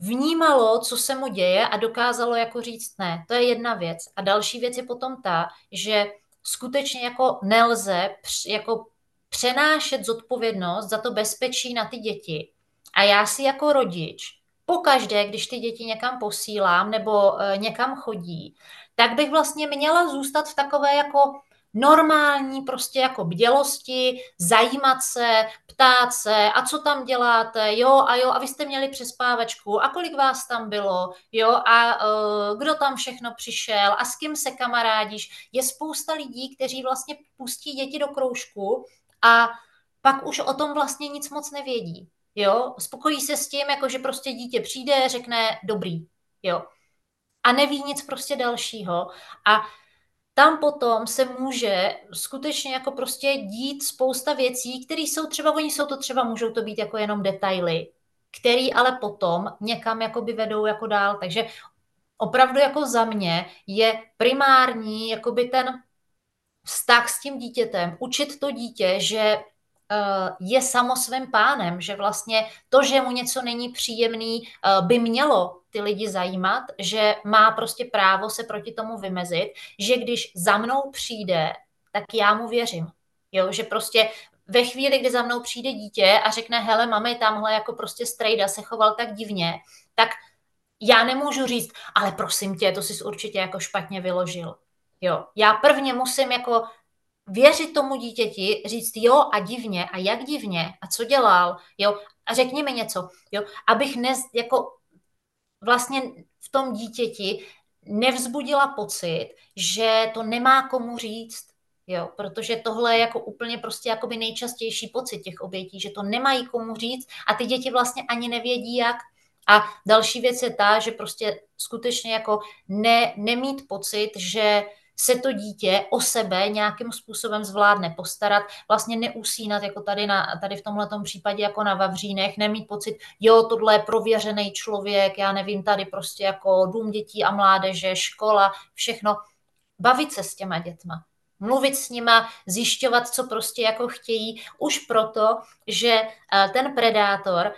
Speaker 2: vnímalo, co se mu děje a dokázalo jako říct ne. To je jedna věc. A další věc je potom ta, že skutečně jako nelze jako přenášet zodpovědnost za to bezpečí na ty děti. A já si jako rodič, pokaždé, když ty děti někam posílám nebo e, někam chodí, tak bych vlastně měla zůstat v takové jako normální prostě jako bdělosti, zajímat se, ptát se, a co tam děláte, jo, a jo, a vy jste měli přespávačku, a kolik vás tam bylo, jo, a uh, kdo tam všechno přišel, a s kým se kamarádíš. Je spousta lidí, kteří vlastně pustí děti do kroužku a pak už o tom vlastně nic moc nevědí, jo. Spokojí se s tím, jako že prostě dítě přijde, řekne dobrý, jo. A neví nic prostě dalšího. A tam potom se může skutečně jako prostě dít spousta věcí, které jsou třeba, oni jsou to třeba, můžou to být jako jenom detaily, který ale potom někam jakoby vedou jako dál. Takže opravdu jako za mě je primární jakoby ten vztah s tím dítětem, učit to dítě, že Eh, je samo svým pánem, že vlastně to, že mu něco není příjemný, eh, by mělo ty lidi zajímat, že má prostě právo se proti tomu vymezit, že když za mnou přijde, tak já mu věřím. Jo, že prostě ve chvíli, kdy za mnou přijde dítě a řekne, hele, mami, tamhle jako prostě strejda se choval tak divně, tak já nemůžu říct, ale prosím tě, to jsi určitě jako špatně vyložil. Jo, já prvně musím jako věřit tomu dítěti, říct jo a divně a jak divně a co dělal, jo, a řekni mi něco, jo, abych ne, jako vlastně v tom dítěti nevzbudila pocit, že to nemá komu říct, jo, protože tohle je jako úplně prostě jakoby nejčastější pocit těch obětí, že to nemají komu říct a ty děti vlastně ani nevědí jak. A další věc je ta, že prostě skutečně jako ne, nemít pocit, že se to dítě o sebe nějakým způsobem zvládne postarat, vlastně neusínat jako tady, na, tady v tomhle případě jako na Vavřínech, nemít pocit, jo, tohle je prověřený člověk, já nevím, tady prostě jako dům dětí a mládeže, škola, všechno. Bavit se s těma dětma, mluvit s nima, zjišťovat, co prostě jako chtějí, už proto, že eh, ten predátor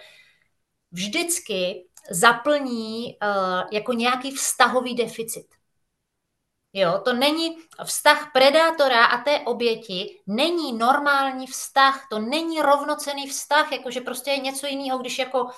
Speaker 2: vždycky zaplní eh, jako nějaký vztahový deficit. Jo, to není vztah predátora a té oběti, není normální vztah, to není rovnocený vztah, jakože prostě je něco jiného, když jako, uh,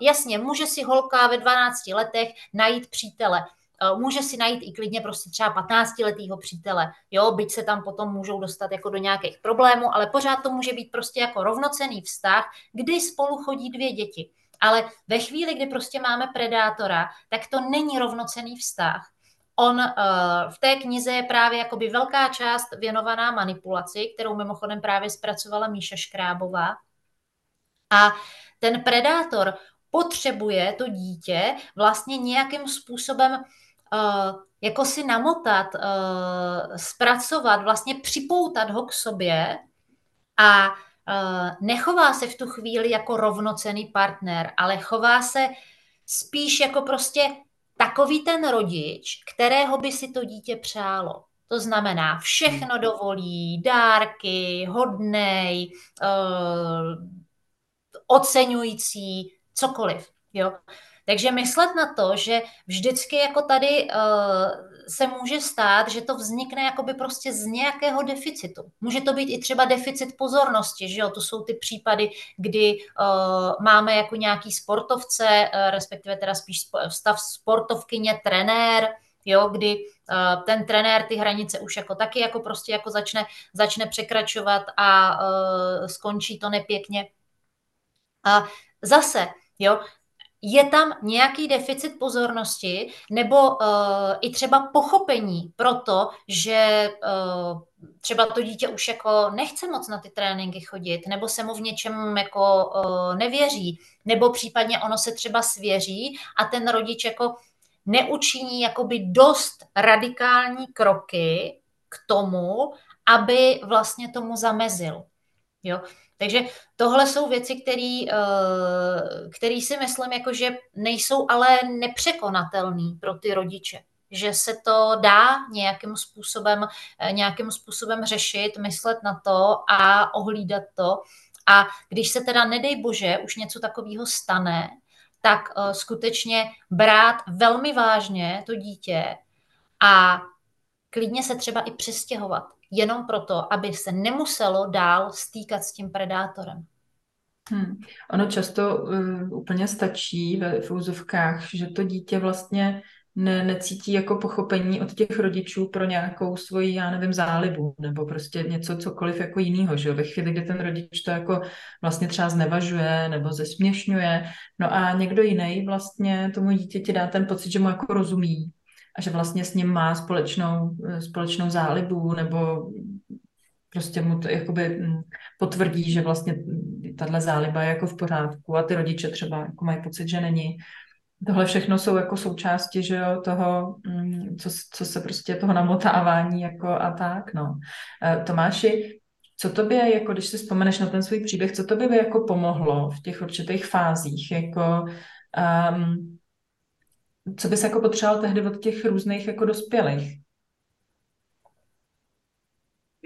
Speaker 2: jasně, může si holka ve 12 letech najít přítele, uh, může si najít i klidně prostě třeba 15 letého přítele, jo, byť se tam potom můžou dostat jako do nějakých problémů, ale pořád to může být prostě jako rovnocený vztah, kdy spolu chodí dvě děti. Ale ve chvíli, kdy prostě máme predátora, tak to není rovnocený vztah On uh, v té knize je právě jakoby velká část věnovaná manipulaci, kterou mimochodem právě zpracovala Míša Škrábová. A ten predátor potřebuje to dítě vlastně nějakým způsobem uh, jako si namotat, uh, zpracovat, vlastně připoutat ho k sobě a nechová se v tu chvíli jako rovnocený partner, ale chová se spíš jako prostě takový ten rodič, kterého by si to dítě přálo. To znamená, všechno dovolí, dárky, hodnej, uh, oceňující, cokoliv. Jo? Takže myslet na to, že vždycky jako tady uh, se může stát, že to vznikne jakoby prostě z nějakého deficitu. Může to být i třeba deficit pozornosti, že jo? To jsou ty případy, kdy uh, máme jako nějaký sportovce, uh, respektive teda spíš stav sportovkyně, trenér, jo, kdy uh, ten trenér ty hranice už jako taky jako prostě jako začne, začne překračovat a uh, skončí to nepěkně. A zase, jo, je tam nějaký deficit pozornosti nebo uh, i třeba pochopení pro to, že uh, třeba to dítě už jako nechce moc na ty tréninky chodit, nebo se mu v něčem jako uh, nevěří, nebo případně ono se třeba svěří a ten rodič jako neučiní jakoby dost radikální kroky k tomu, aby vlastně tomu zamezil. Jo? Takže tohle jsou věci, které si myslím, jako, že nejsou ale nepřekonatelné pro ty rodiče. Že se to dá nějakým způsobem, eh, nějakým způsobem řešit, myslet na to a ohlídat to. A když se teda, nedej bože, už něco takového stane, tak uh, skutečně brát velmi vážně to dítě a klidně se třeba i přestěhovat jenom proto, aby se nemuselo dál stýkat s tím predátorem.
Speaker 1: Hmm. Ono často uh, úplně stačí ve v úzovkách, že to dítě vlastně ne, necítí jako pochopení od těch rodičů pro nějakou svoji, já nevím, zálibu nebo prostě něco cokoliv jako jinýho, že jo? Ve chvíli, kdy ten rodič to jako vlastně třeba znevažuje nebo zesměšňuje, no a někdo jiný vlastně tomu dítěti dá ten pocit, že mu jako rozumí a že vlastně s ním má společnou, společnou zálibu nebo prostě mu to jakoby mm, potvrdí, že vlastně tahle záliba je jako v pořádku a ty rodiče třeba jako mají pocit, že není. Tohle všechno jsou jako součásti, že jo, toho, mm, co, co se prostě toho namotávání jako a tak, no. E, Tomáši, co tobě, jako když si vzpomeneš na ten svůj příběh, co tobě by jako pomohlo v těch určitých fázích, jako um, co bys jako potřeboval tehdy od těch různých jako dospělých?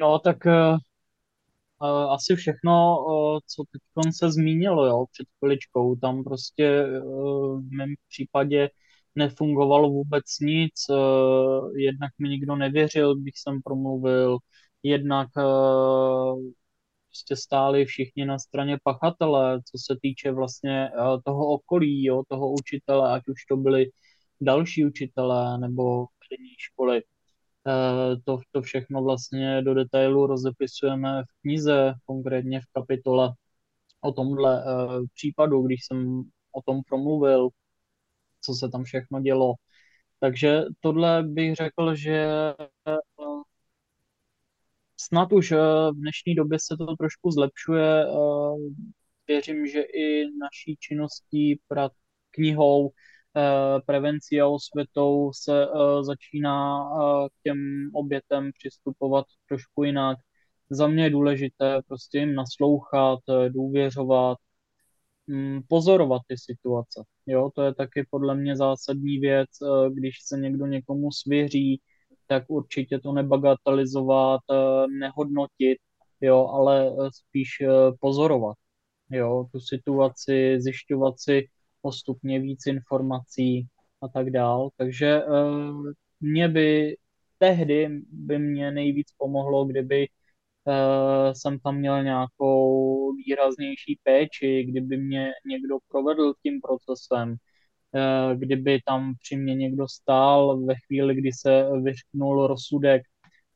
Speaker 3: No, tak uh, asi všechno, uh, co teď se zmínilo, jo, před chviličkou. Tam prostě uh, v mém případě nefungovalo vůbec nic. Uh, jednak mi nikdo nevěřil, když jsem promluvil. Jednak uh, prostě stáli všichni na straně pachatele, co se týče vlastně uh, toho okolí, jo, toho učitele, ať už to byli další učitelé nebo vedení školy. Eh, to, to všechno vlastně do detailu rozepisujeme v knize, konkrétně v kapitole o tomhle eh, případu, když jsem o tom promluvil, co se tam všechno dělo. Takže tohle bych řekl, že eh, snad už v dnešní době se to trošku zlepšuje. Věřím, že i naší činností, knihou, prevencí a osvětou se eh, začíná eh, k těm obětem přistupovat trošku jinak. Za mě je důležité prostě jim naslouchat, důvěřovat, mm, pozorovat ty situace. Jo, to je taky podle mě zásadní věc, když se někdo někomu svěří, tak určitě to nebagatelizovat, nehodnotit, jo, ale spíš pozorovat, jo, tu situaci, zjišťovat si, postupně víc informací a tak dál. Takže uh, mě by tehdy by mě nejvíc pomohlo, kdyby uh, jsem tam měl nějakou výraznější péči, kdyby mě někdo provedl tím procesem, uh, kdyby tam při mě někdo stál ve chvíli, kdy se vyřknul rozsudek,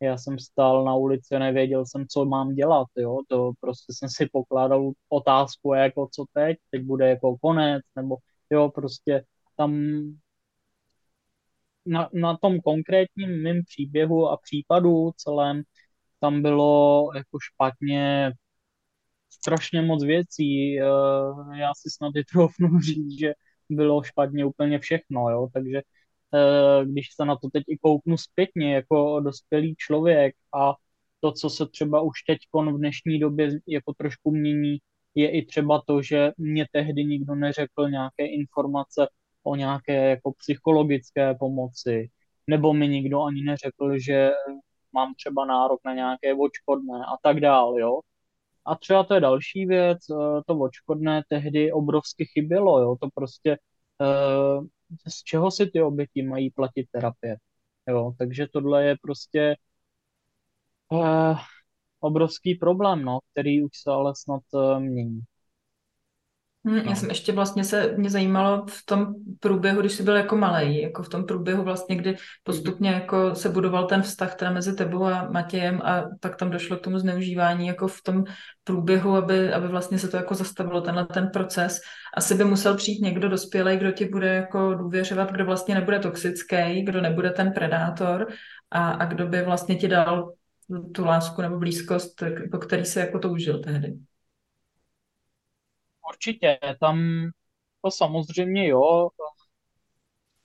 Speaker 3: já jsem stál na ulici, nevěděl jsem, co mám dělat, jo, to prostě jsem si pokládal otázku, jako co teď, teď bude jako konec, nebo jo, prostě tam na, na tom konkrétním mým příběhu a případu celém tam bylo jako špatně strašně moc věcí. Eh, já si snad i troufnu (laughs) říct, že bylo špatně úplně všechno, jo, takže když se na to teď i kouknu zpětně jako dospělý člověk a to, co se třeba už teď v dnešní době jako trošku mění, je i třeba to, že mě tehdy nikdo neřekl nějaké informace o nějaké jako psychologické pomoci, nebo mi nikdo ani neřekl, že mám třeba nárok na nějaké očkodné a tak dál, jo. A třeba to je další věc, eh, to očkodné tehdy obrovsky chybělo, jo, to prostě eh, z čeho si ty oběti mají platit terapie, jo, takže tohle je prostě uh, obrovský problém, no, který už se ale snad uh, mění.
Speaker 1: Hmm, já no. jsem ještě vlastně se, mě zajímalo v tom průběhu, když jsi byl jako malý, jako v tom průběhu vlastně, kdy postupně jako se budoval ten vztah teda mezi tebou a Matějem a pak tam došlo k tomu zneužívání jako v tom průběhu, aby, aby vlastně se to jako zastavilo, tenhle ten proces. Asi by musel přijít někdo dospělý, kdo ti bude jako důvěřovat, kdo vlastně nebude toxický, kdo nebude ten predátor a, a kdo by vlastně ti dal tu lásku nebo blízkost, po který se jako toužil tehdy.
Speaker 3: Určitě, tam to samozřejmě jo,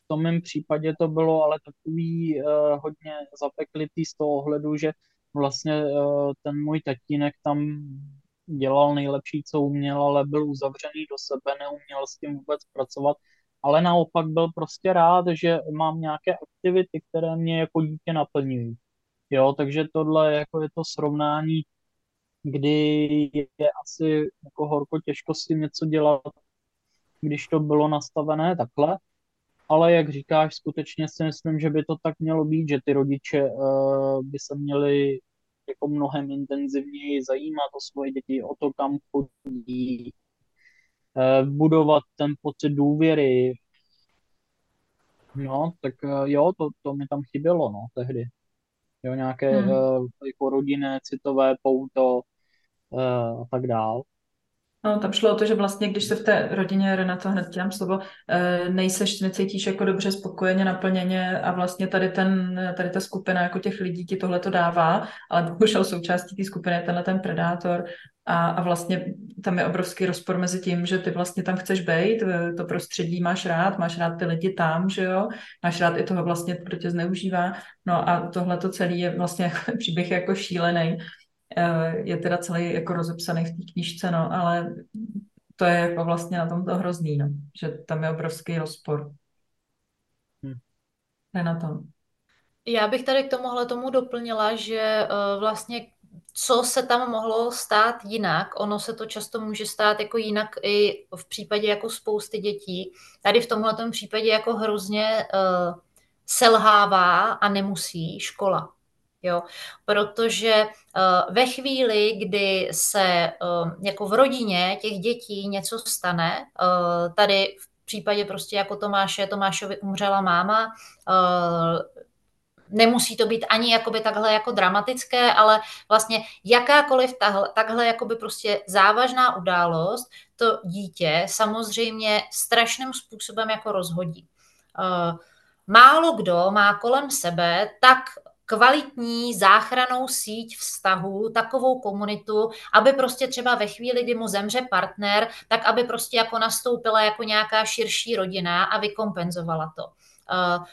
Speaker 3: v tom mém případě to bylo ale takový uh, hodně zapeklitý z toho ohledu, že vlastně uh, ten můj tatínek tam dělal nejlepší, co uměl, ale byl uzavřený do sebe, neuměl s tím vůbec pracovat, ale naopak byl prostě rád, že mám nějaké aktivity, které mě jako dítě naplňují. Jo, takže tohle jako je to srovnání kdy je asi jako horko těžko s tím něco dělat, když to bylo nastavené takhle. Ale jak říkáš, skutečně si myslím, že by to tak mělo být, že ty rodiče uh, by se měli jako mnohem intenzivněji zajímat o svoje děti, o to, kam chodí, uh, budovat ten pocit důvěry. No, tak uh, jo, to, to mi tam chybělo, no, tehdy. Jo, nějaké hmm. uh, jako rodinné citové pouto, a tak dál.
Speaker 1: No, tam šlo o to, že vlastně, když se v té rodině, Renato, hned těm slovo, eh, nejseš, necítíš jako dobře, spokojeně, naplněně a vlastně tady, ten, tady ta skupina jako těch lidí ti tohle to dává, ale bohužel součástí té skupiny je tenhle ten predátor a, a vlastně tam je obrovský rozpor mezi tím, že ty vlastně tam chceš být, eh, to prostředí máš rád, máš rád ty lidi tam, že jo, máš rád i toho vlastně, kdo tě zneužívá, no a tohle to celé je vlastně (laughs) příběh jako šílený Eh, je teda celý jako rozepsaný v té knížce, no, ale to je jako vlastně na tom to hrozný, no, že tam je obrovský rozpor. Hmm. Je na tom.
Speaker 2: Já bych tady k tomuhle tomu doplnila, že uh, vlastně co se tam mohlo stát jinak. Ono se to často může stát jako jinak i v případě jako spousty dětí. Tady v tomhle případě jako hrozně uh, selhává a nemusí škola. Jo? Protože uh, ve chvíli, kdy se uh, jako v rodině těch dětí něco stane, uh, tady v případě prostě jako Tomáše, Tomášovi umřela máma, nemusí to být ani jakoby takhle jako dramatické, ale vlastně jakákoliv tahle, takhle jakoby prostě závažná událost to dítě samozřejmě strašným způsobem jako rozhodí. Málo kdo má kolem sebe tak kvalitní záchranou síť vztahů, takovou komunitu, aby prostě třeba ve chvíli, kdy mu zemře partner, tak aby prostě jako nastoupila jako nějaká širší rodina a vykompenzovala to. Uh,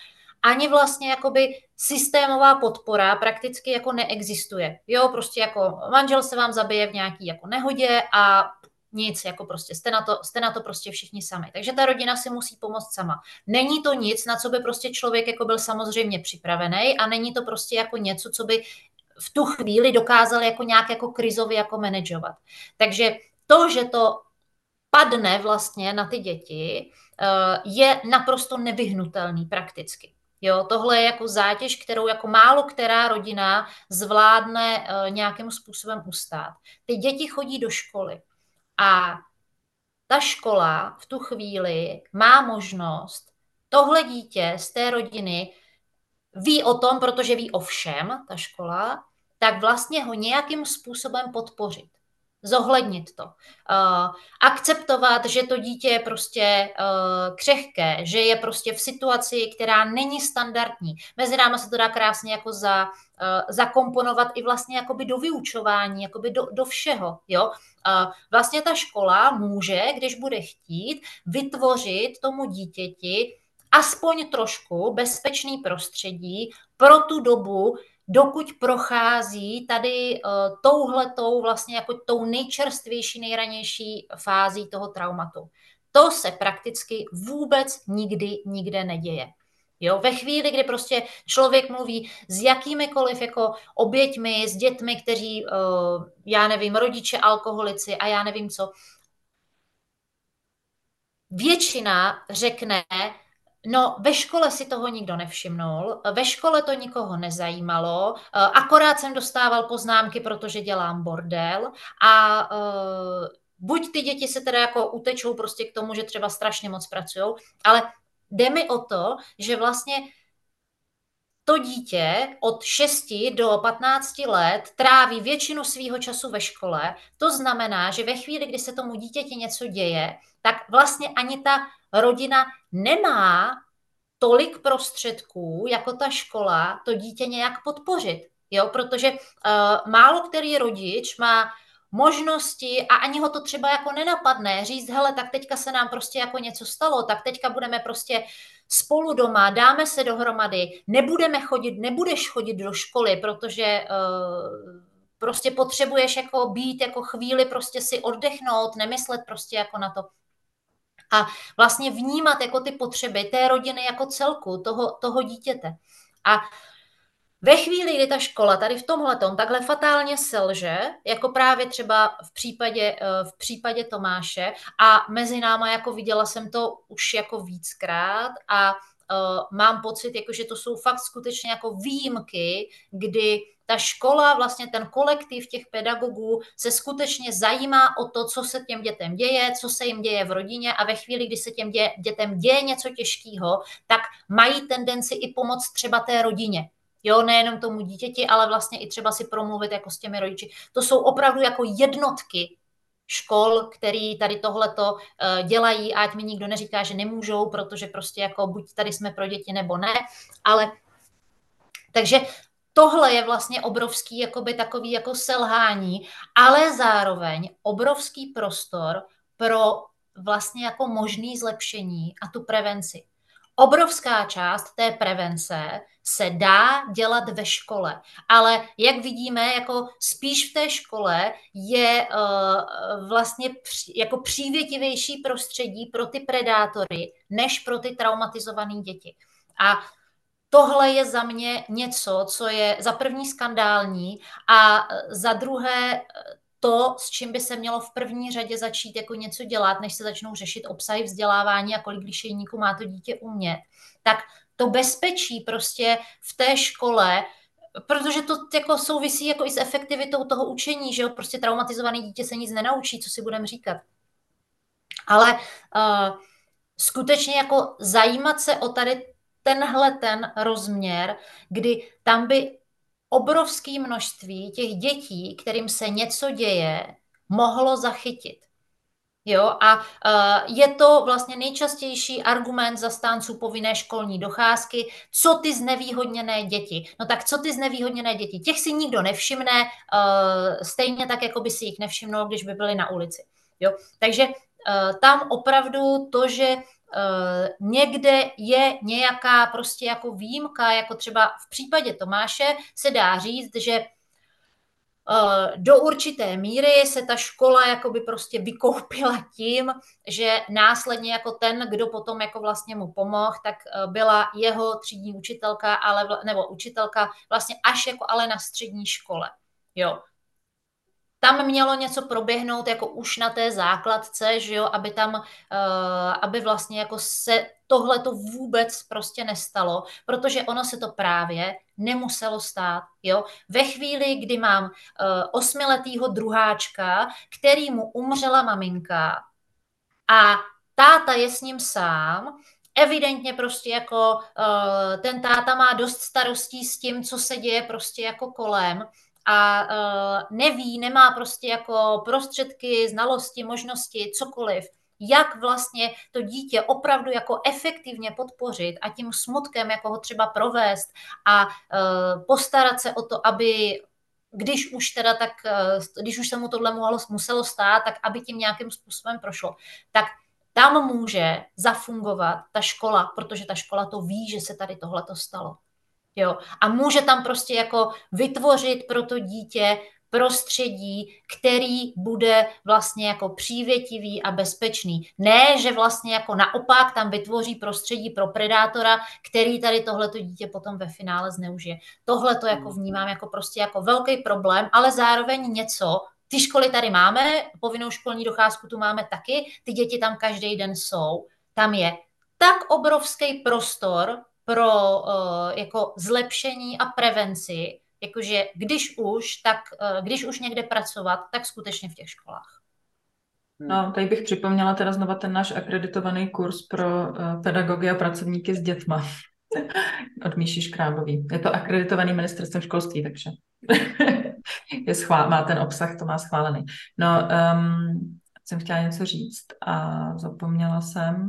Speaker 2: ani vlastně jakoby systémová podpora prakticky jako neexistuje. Jo, prostě jako manžel se vám zabije v nějaký jako nehodě a nic, jako prostě jste na, to, jste na to prostě všichni sami. Takže ta rodina si musí pomoct sama. Není to nic, na co by prostě člověk jako byl samozřejmě připravený a není to prostě jako něco, co by v tu chvíli dokázal jako nějak jako krizově jako manažovat. Takže to, že to padne vlastně na ty děti, eh, je naprosto nevyhnutelný prakticky. Jo, tohle je jako zátěž, kterou jako málo která rodina zvládne eh, nějakým způsobem ustát. Ty děti chodí do školy. A ta škola v tu chvíli má možnost tohle dítě z té rodiny ví o tom, protože ví o všem, ta škola, tak vlastně ho nějakým způsobem podpořit zohlednit to. Uh, akceptovat, že to dítě je prostě uh, křehké, že je prostě v situaci, která není standardní. Mezi námi se to dá krásně jako za, uh, zakomponovat i vlastně jakoby do vyučování, jakoby do, do všeho. Jo? Vlastně ta škola může, když bude chtít, vytvořit tomu dítěti aspoň trošku bezpečný prostředí pro tu dobu, dokud prochází tady uh, touhletou vlastně jako tou nejčerstvější, nejranější fází toho traumatu. To se prakticky vůbec nikdy nikde neděje. Jo, ve chvíli, kdy prostě člověk mluví s jakýmikoliv jako oběťmi, s dětmi, kteří, uh, já nevím, rodiče, alkoholici a já nevím co, většina řekne, No, ve škole si toho nikdo nevšimnul, ve škole to nikoho nezajímalo, eh, akorát jsem dostával poznámky, protože dělám bordel a uh, buď ty děti se teda jako utečou prostě k tomu, že třeba strašně moc pracují, ale jde mi o to, že vlastně to dítě od 6 do 15 let tráví většinu svého času ve škole. To znamená, že ve chvíli, kdy se tomu dítěti něco děje, tak vlastně ani ta rodina nemá tolik prostředků, jako ta škola, to dítě nějak podpořit. Jo? Protože uh, málo který rodič má možnosti a ani ho to třeba jako nenapadne říct, hele, tak teďka se nám prostě jako něco stalo, tak teďka budeme prostě spolu doma, dáme se dohromady, nebudeme chodit, nebudeš chodit do školy, protože uh, prostě potřebuješ jako být jako chvíli prostě si oddechnout, nemyslet prostě jako na to. A vlastně vnímat jako ty potřeby té rodiny jako celku, toho, toho dítěte. A ve chvíli, kdy ta škola tady v tomhle takhle fatálně selže, jako právě třeba v případě, eh, v případě Tomáše a mezi náma jako viděla jsem to už jako víckrát a uh, mám pocit, jako, že to jsou fakt skutečně jako výjimky, kdy ta škola, vlastně ten kolektiv těch pedagogů se skutečně zajímá o to, co se těm dětem děje, co se jim děje v rodině a ve chvíli, kdy se těm dě, dětem děje něco těžkého, tak mají tendenci i pomoct třeba té rodině. Jo, nejenom tomu dítěti, ale vlastně i třeba si promluvit jako s těmi rodiči. To jsou opravdu jako jednotky škol, který tady tohleto eh, dělají, ať mi nikdo neříká, že nemůžou, protože prostě jako buď tady jsme pro děti nebo ne, ale takže tohle je vlastně obrovský jakoby takový jako selhání, ale zároveň obrovský prostor pro vlastně jako možný zlepšení a tu prevenci. Obrovská část té prevence se dá dělat ve škole, ale jak vidíme, jako spíš v té škole je uh, vlastně při, jako přívětivější prostředí pro ty predátory, než pro ty traumatizované děti. A tohle je za mě něco, co je za první skandální a za druhé to, s čím by se mělo v první řadě začít jako něco dělat, než se začnou řešit obsahy vzdělávání a kolik lišejníků má to dítě umět, tak to bezpečí prostě v té škole, protože to jako souvisí jako i s efektivitou toho učení, že jo, prostě traumatizovaný dítě se nic nenaučí, co si budeme říkat. Ale uh, skutečně jako zajímat se o tady tenhle ten rozměr, kdy tam by obrovské množství těch dětí, kterým se něco děje, mohlo zachytit. Jo, a uh, je to vlastně nejčastější argument zastánců povinné školní docházky, co ty znevýhodněné děti. No tak co ty znevýhodněné děti? Těch si nikdo nevšimne, uh, stejně tak, jako by si jich nevšimnul, když by byli na ulici. Jo? Takže uh, tam opravdu to, že někde je nějaká prostě jako výjimka, jako třeba v případě Tomáše se dá říct, že Eh, do určité míry se ta škola jakoby prostě vykoupila tím, že následně jako ten, kdo potom jako vlastně mu pomohl, tak eh, byla jeho třídní učitelka, ale, nebo učitelka vlastně až jako ale na střední škole. Jo, tam mělo něco proběhnout jako už na té základce, že jo, aby tam, uh, aby vlastně jako se tohle to vůbec prostě nestalo, protože ono se to právě nemuselo stát, jo. Ve chvíli, kdy mám uh, osmiletýho druháčka, který mu umřela maminka a táta je s ním sám, evidentně prostě jako uh, ten táta má dost starostí s tím, co se děje prostě jako kolem, a uh, neví, nemá prostě jako prostředky, znalosti, možnosti, cokoliv, jak vlastně to dítě opravdu jako efektivně podpořit a tím smutkem jako ho třeba provést a uh, postarat se o to, aby když už teda tak, uh, když už se mu tohle muselo stát, tak aby tím nějakým způsobem prošlo. Tak tam může zafungovat ta škola, protože ta škola to ví, že se tady tohle to stalo. Jo? A může tam prostě jako vytvořit pro to dítě prostředí, který bude vlastně jako přívětivý a bezpečný. Ne, že vlastně jako naopak tam vytvoří prostředí pro predátora, který tady tohleto dítě potom ve finále zneužije. Tohle to jako vnímám jako prostě jako velký problém, ale zároveň něco, ty školy tady máme, povinnou školní docházku tu máme taky, ty děti tam každý den jsou. Tam je tak obrovský prostor pro uh, jako zlepšení a prevenci, jakože když už, tak uh, když už někde pracovat, tak skutečně v těch školách.
Speaker 1: No, tady bych připomněla teda znova ten náš akreditovaný kurz pro uh, pedagogy a pracovníky s dětma (laughs) od Míši Škrábový. Je to akreditovaný ministerstvem školství, takže (laughs) je schvál, má ten obsah, to má schválený. No, um, jsem chtěla něco říct a zapomněla jsem.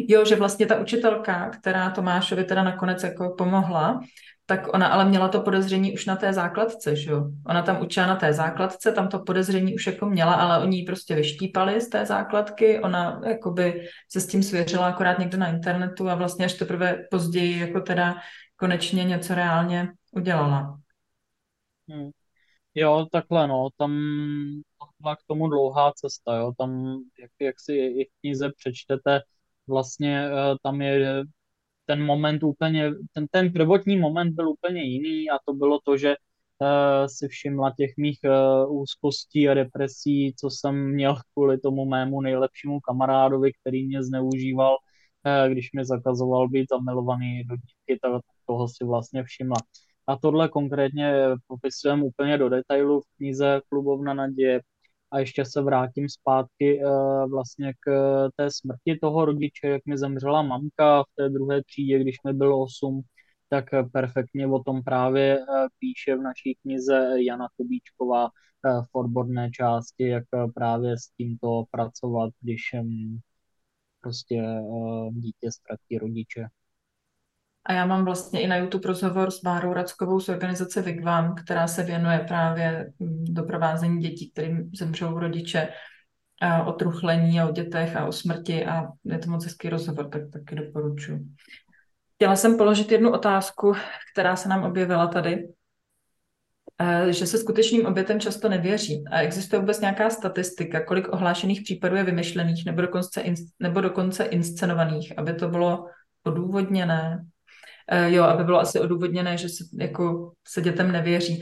Speaker 1: Jo, že vlastně ta učitelka, která Tomášovi teda nakonec jako pomohla, tak ona ale měla to podezření už na té základce, že jo? Ona tam učila na té základce, tam to podezření už jako měla, ale oni ji prostě vyštípali z té základky, ona jakoby se s tím svěřila akorát někde na internetu a vlastně až teprve později jako teda konečně něco reálně udělala.
Speaker 3: Hmm. Jo, takhle no, tam byla k tomu dlouhá cesta, jo, tam, jak, jak si i v knize přečtete, vlastně eh, tam je ten moment úplně, ten, ten prvotní moment byl úplně jiný a to bylo to, že uh, si všimla těch mých úzkostí a depresí, co jsem měl kvůli tomu mému nejlepšímu kamarádovi, který mě zneužíval, když mi zakazoval být zamilovaný do dítky, tak toho si vlastně všimla. A tohle konkrétně popisujeme úplně do detailu v knize Klubovna naděje, a ještě se vrátím zpátky uh, vlastně k té smrti toho rodiče, jak mi zemřela mamka v té druhé třídě, když mi bylo 8, tak perfektně o tom právě uh, píše v naší knize Jana Kubíčková v odborné části, jak právě s tímto pracovat, když um, prostě dítě ztratí rodiče.
Speaker 1: A já mám vlastně i na YouTube rozhovor s Bárou Rackovou z organizace Vigvam, která se věnuje právě mm, doprovázení dětí, kterým zemřou rodiče, a o truchlení a o dětech a o smrti a je to moc hezký rozhovor, tak taky doporučuji. Chtěla jsem položit jednu otázku, která se nám objevila tady, eh, že se skutečným obětem často nevěří. A existuje vůbec nějaká statistika, kolik ohlášených případů je vymyšlených nebo dokonce, nebo dokonce inscenovaných, aby to bylo odůvodněné? Uh, jo, aby bylo asi odůvodněné, že se, jako, se dětem nevěří.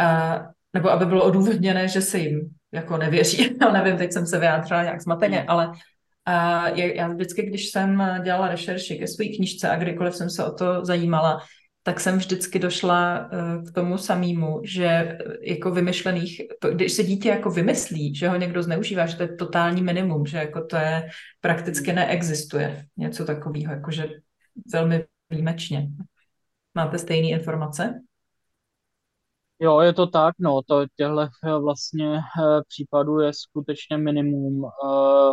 Speaker 1: Uh, nebo aby bylo odůvodněné, že se jim jako nevěří. (laughs) Já nevím, teď jsem se vyjádřila nějak zmateně, ale uh, já vždycky, když jsem dělala rešerši ke své knižce a kdykoliv jsem se o to zajímala, tak jsem vždycky došla k tomu samému, že jako vymyšlených, když se dítě jako vymyslí, že ho někdo zneužívá, že to je totální minimum, že jako to je prakticky neexistuje něco takového, jakože velmi výjimečně. Máte stejné informace?
Speaker 3: Jo, je to tak, no, to těchto eh, vlastně eh, případů je skutečně minimum. Eh,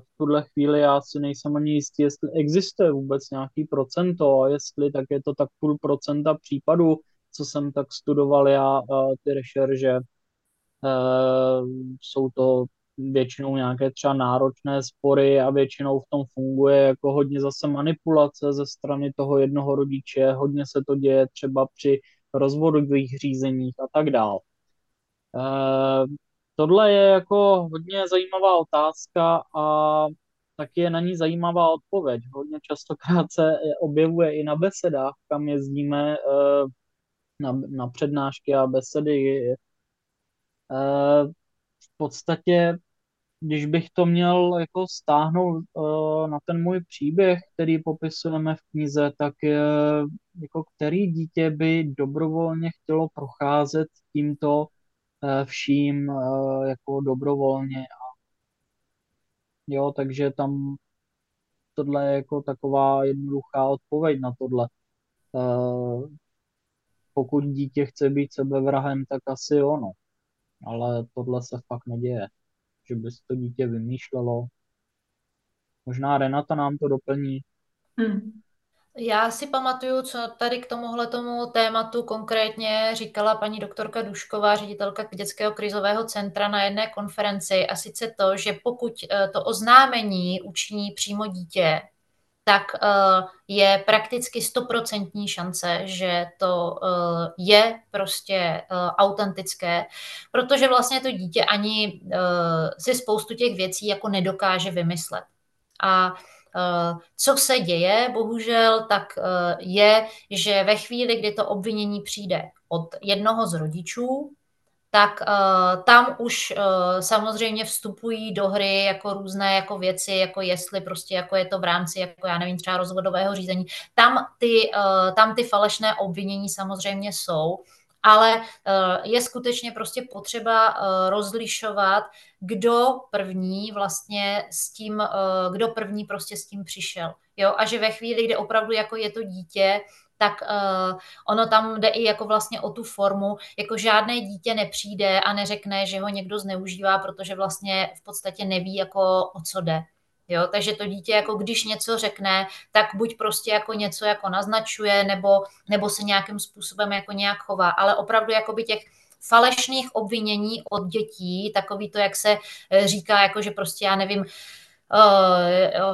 Speaker 3: v tuhle chvíli já si nejsem ani jistý, jestli existuje vůbec nějaký procento a jestli tak je to tak půl procenta případů, co jsem tak studoval já, ty rešerže. Jsou to většinou nějaké třeba náročné spory a většinou v tom funguje jako hodně zase manipulace ze strany toho jednoho rodiče, hodně se to děje třeba při rozvodových řízeních a tak dál. E, tohle je jako hodně zajímavá otázka a taky je na ní zajímavá odpověď. Hodně častokrát se objevuje i na besedách, kam jezdíme e, na, na přednášky a besedy. E, v podstatě když bych to měl jako stáhnout uh, na ten můj příběh, který popisujeme v knize, tak je, jako který dítě by dobrovolně chtělo procházet tímto uh, vším uh, jako dobrovolně. A, jo, takže tam tohle je jako taková jednoduchá odpověď na tohle. Uh, pokud dítě chce být sebevrahem, tak asi ono. Ale tohle se fakt neděje že by to dítě vymýšlelo. Možná Renata nám to doplní. Hmm.
Speaker 2: Já si pamatuju, co tady k tomuhle tomu tématu konkrétně říkala paní doktorka Dušková, ředitelka dětského krizového centra na jedné konferenci a sice to, že pokud eh, to oznámení učiní přímo dítě, tak je prakticky stoprocentní šance, že to je prostě autentické, protože vlastně to dítě ani si spoustu těch věcí jako nedokáže vymyslet. A co se děje, bohužel, tak je, že ve chvíli, kdy to obvinění přijde od jednoho z rodičů, tak uh, tam už uh, samozřejmě vstupují do hry jako různé jako věci, jako jestli prostě jako je to v rámci, jako já nevím, třeba rozvodového řízení. Tam ty, uh, tam ty falešné obvinění samozřejmě jsou, ale je skutečně prostě potřeba rozlišovat, kdo první vlastně s tím, kdo první prostě s tím přišel. Jo, a že ve chvíli, kdy opravdu jako je to dítě, tak uh, ono tam jde i jako vlastně o tu formu, jako žádné dítě nepřijde a neřekne, že ho někdo zneužívá, protože vlastně v podstatě neví, jako o co jde. Jo, takže to dítě, jako když něco řekne, tak buď prostě jako něco jako naznačuje, nebo, nebo se nějakým způsobem jako nějak chová, ale opravdu jako by těch falešných obvinění od dětí, takový to, jak se eh, říká, jako že prostě já nevím, uh,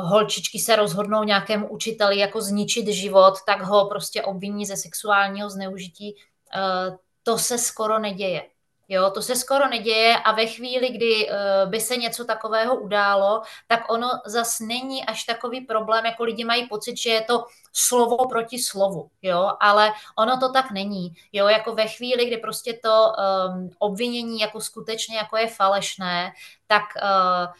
Speaker 2: holčičky se rozhodnou nějakému učiteli jako zničit život, tak ho prostě obviní ze sexuálního zneužití. Uh, to se skoro neděje. Jo, to se skoro neděje a ve chvíli, kdy uh, by se něco takového událo, tak ono zas není až takový problém, jako lidi mají pocit, že je to slovo proti slovu, jo, ale ono to tak není, jo, jako ve chvíli, kdy prostě to um, obvinění jako skutečně jako je falešné, tak uh,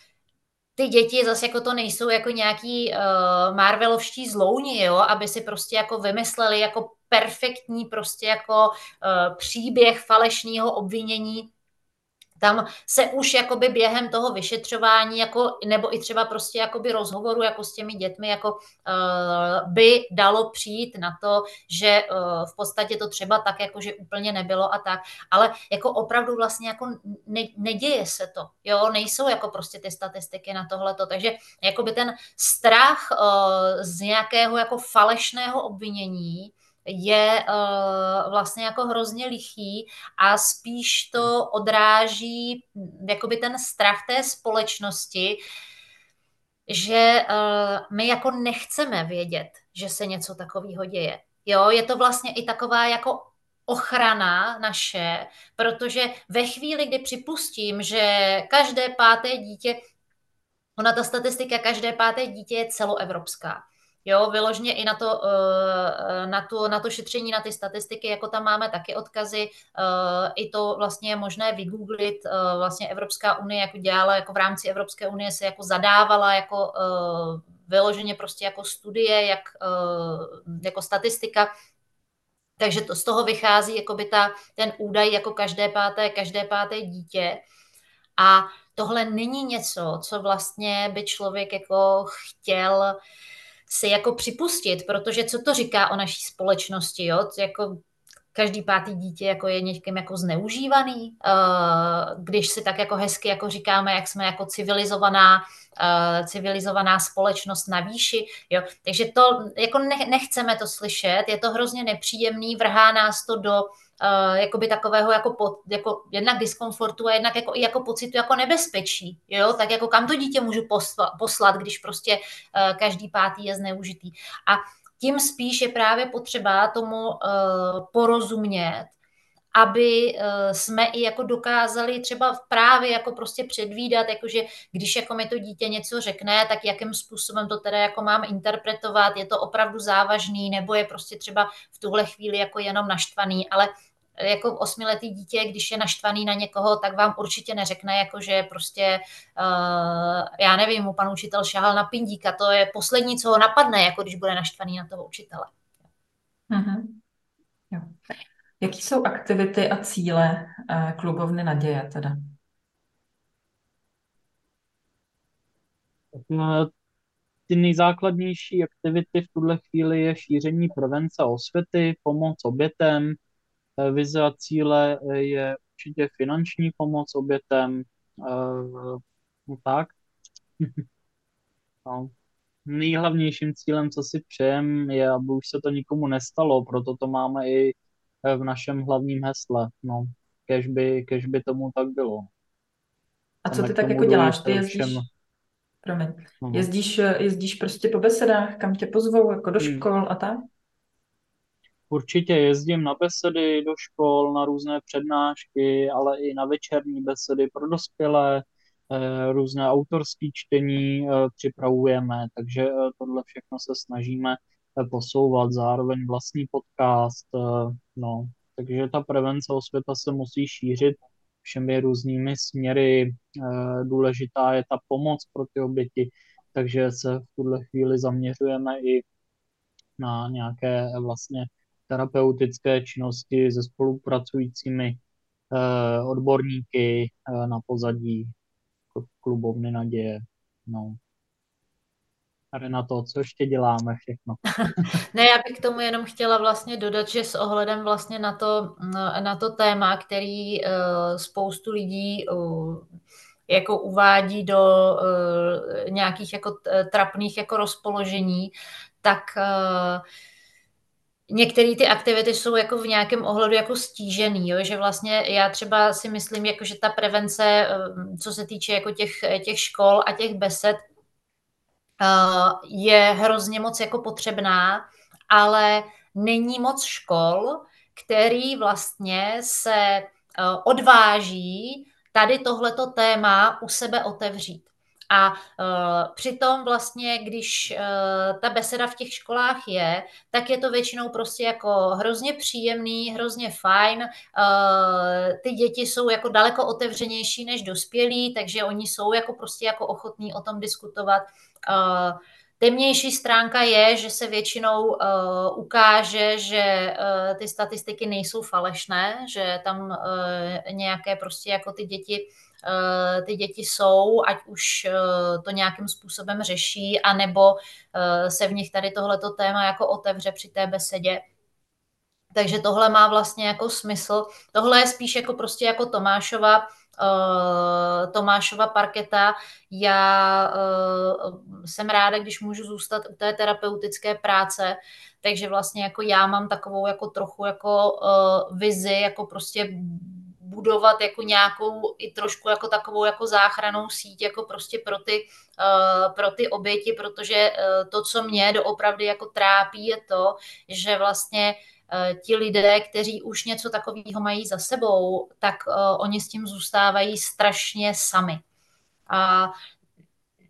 Speaker 2: ty děti zase jako to nejsou jako nějaký uh, Marvelovští zlouni, jo, aby si prostě jako vymysleli jako perfektní prostě jako uh, příběh falešného obvinění tam se už jakoby během toho vyšetřování jako, nebo i třeba prostě jakoby rozhovoru jako s těmi dětmi jako uh, by dalo přijít na to, že uh, v podstatě to třeba tak jako, že úplně nebylo a tak, ale jako opravdu vlastně jako ne, neděje se to, jo, nejsou jako prostě ty statistiky na tohleto, takže jakoby ten strach uh, z nějakého jako falešného obvinění je uh, vlastně jako hrozně lichý a spíš to odráží hm, jakoby ten strach té společnosti, že uh, my jako nechceme vědět, že se něco takového děje. Jo, je to vlastně i taková jako ochrana naše, protože ve chvíli, kdy připustím, že každé páté dítě, ona ta statistika, každé páté dítě je celoevropská. Jo, vyložně i na to, eh, na, to, na to šetření, na ty statistiky, jako tam máme taky odkazy, eh, i to vlastně je možné vygooglit, eh, vlastně Evropská unie jako dělala, jako v rámci Evropské unie se jako zadávala jako vyloženě prostě jako studie, jak, jako statistika, takže to, z toho vychází jako by ta, ten údaj jako každé páté, každé páté dítě. A tohle není něco, co vlastně by člověk jako chtěl uh, si jako připustit, protože co to říká o naší společnosti, jo? Jako každý pátý dítě jako je někým jako zneužívaný, uh, když si tak jako hezky jako říkáme, jak jsme jako civilizovaná, uh, civilizovaná společnost na výši, jo. Takže to jako nechceme to slyšet, je to hrozně nepříjemný, vrhá nás to do uh, jakoby takového jako, po, jako jednak diskomfortu a jednak jako, jako pocitu jako nebezpečí, jo, tak jako kam to dítě můžu poslat, poslat když prostě uh, každý pátý je zneužitý. A tím spíš je právě potřeba tomu uh, porozumět, aby jsme i jako dokázali třeba právě jako prostě předvídat, jakože když jako mi to dítě něco řekne, tak jakým způsobem to teda jako mám interpretovat, je to opravdu závažný, nebo je prostě třeba v tuhle chvíli jako jenom naštvaný, ale jako osmiletý dítě, když je naštvaný na někoho, tak vám určitě neřekne, jako že prostě, uh, já nevím, mu pan učitel šahal na pindíka, to je poslední, co ho napadne, jako když bude naštvaný na toho učitele.
Speaker 1: Mm-hmm. Jo. Jaký jsou aktivity a cíle uh, klubovny Naděje teda?
Speaker 3: No, ty nejzákladnější aktivity v tuhle chvíli je šíření prevence osvěty, pomoc obětem, Eh, vize a cíle eh, je určitě finanční pomoc obětem, eh, no tak. (laughs) no. Nejhlavnějším cílem, co si přejem, je, aby už se to nikomu nestalo, proto to máme i v našem hlavním hesle. No, kež by, kež by tomu tak bylo.
Speaker 1: A co ty tak jako děláš? Ty jezdíš, Promiň. Jezdíš, jezdíš prostě po besedách, kam tě pozvou, jako do hmm. škol a tak?
Speaker 3: Určitě jezdím na besedy do škol, na různé přednášky, ale i na večerní besedy pro dospělé, eh, různé autorské čtení eh, připravujeme, takže eh, tohle všechno se snažíme posouvat, zároveň vlastní podcast, no, takže ta prevence osvěta se musí šířit všemi různými směry. Důležitá je ta pomoc pro ty oběti, takže se v tuhle chvíli zaměřujeme i na nějaké vlastně terapeutické činnosti se spolupracujícími eh, odborníky eh, na pozadí klubovny naděje. No. Renato, co ještě děláme všechno? (laughs)
Speaker 2: ne, já bych k tomu jenom chtěla vlastně dodat, že s ohledem vlastně na to, na to téma, který uh, spoustu lidí jako uvádí do nějakých jako trapných jako rozpoložení, tak uh, některé ty aktivity jsou jako v nějakém ohledu jako stížený, jo? že vlastně já třeba si myslím, jako že ta prevence, eh, co se týče jako těch, těch škol a těch besed, eh, je hrozně moc jako potřebná, ale není moc škol, který vlastně se eh, odváží tady tohleto téma u sebe otevřít. A uh, přitom vlastně, když uh, ta beseda v těch školách je, tak je to většinou prostě jako hrozně příjemný, hrozně fajn. Uh, ty děti jsou jako daleko otevřenější než dospělí, takže oni jsou jako prostě jako ochotní o tom diskutovat. Uh, Temnější stránka je, že se většinou uh, ukáže, že uh, ty statistiky nejsou falešné, že tam uh, nějaké prostě jako ty děti Eh, ty děti jsou, ať už eh, to nějakým způsobem řeší, anebo eh, se v nich tady tohleto téma jako otevře při té besedě. Takže tohle má vlastně jako smysl. Tohle je spíš jako prostě jako Tomášova, Tomášova parketa. Já jsem ráda, když můžu zůstat u té terapeutické práce, takže vlastně jako já mám takovou jako trochu jako vizi, jako prostě budovat jako nějakou i trošku jako takovou jako záchranou síť jako prostě pro ty, uh, pro ty oběti, protože uh, to, co mě doopravdy jako trápí, je to, že vlastně uh, ti lidé, kteří už něco takového mají za sebou, tak oni s tím zůstávají strašně sami. A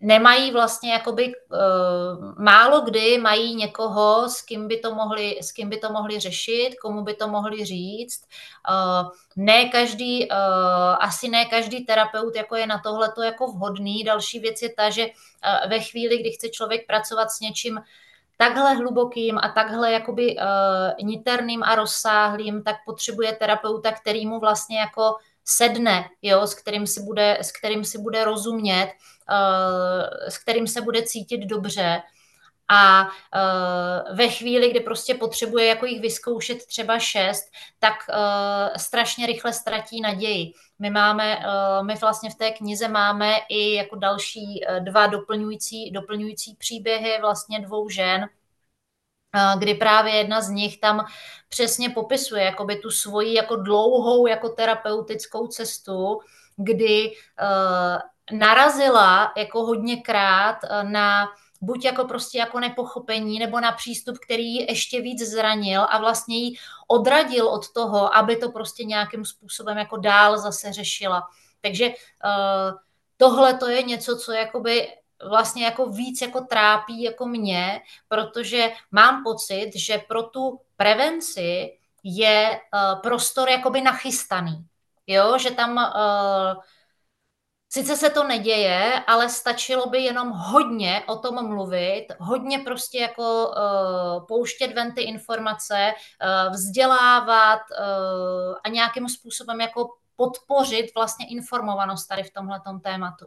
Speaker 2: nemají vlastně jakoby uh, málo kdy mají někoho, s kým by to mohli, s kým by to mohli řešit, komu by to mohli říct. Uh, ne každý, uh, asi ne každý terapeut jako je na tohle to jako vhodný. Další věc je ta, že uh, ve chvíli, kdy chce člověk pracovat s něčím takhle hlubokým a takhle jakoby uh, niterným a rozsáhlým, tak potřebuje terapeuta, který mu vlastně jako sedne, jo, s, kterým si bude, s kterým si bude rozumět, s kterým se bude cítit dobře. A uh, ve chvíli, kdy prostě potřebuje jako jich vyzkoušet třeba šest, tak uh, strašně rychle ztratí naději. My máme, my vlastně v té knize máme i jako další dva doplňující, doplňující příběhy vlastně dvou žen, kdy právě jedna z nich tam přesně popisuje jakoby tu svoji jako dlouhou jako terapeutickou cestu, kdy narazila jako hodněkrát uh, na buď jako prostě jako nepochopení, nebo na přístup, který ji ještě víc zranil a vlastně ji odradil od toho, aby to prostě nějakým způsobem jako dál zase řešila. Takže uh, tohle to je něco, co jakoby vlastně jako víc jako trápí jako mě, protože mám pocit, že pro tu prevenci je uh, prostor jakoby nachystaný. Jo, že tam uh, Sice se to neděje, ale stačilo by jenom hodně o tom mluvit, hodně prostě jako uh, pouštět ven ty informace, uh, vzdělávat uh, a nějakým způsobem jako podpořit vlastně informovanost tady v tomhle tématu.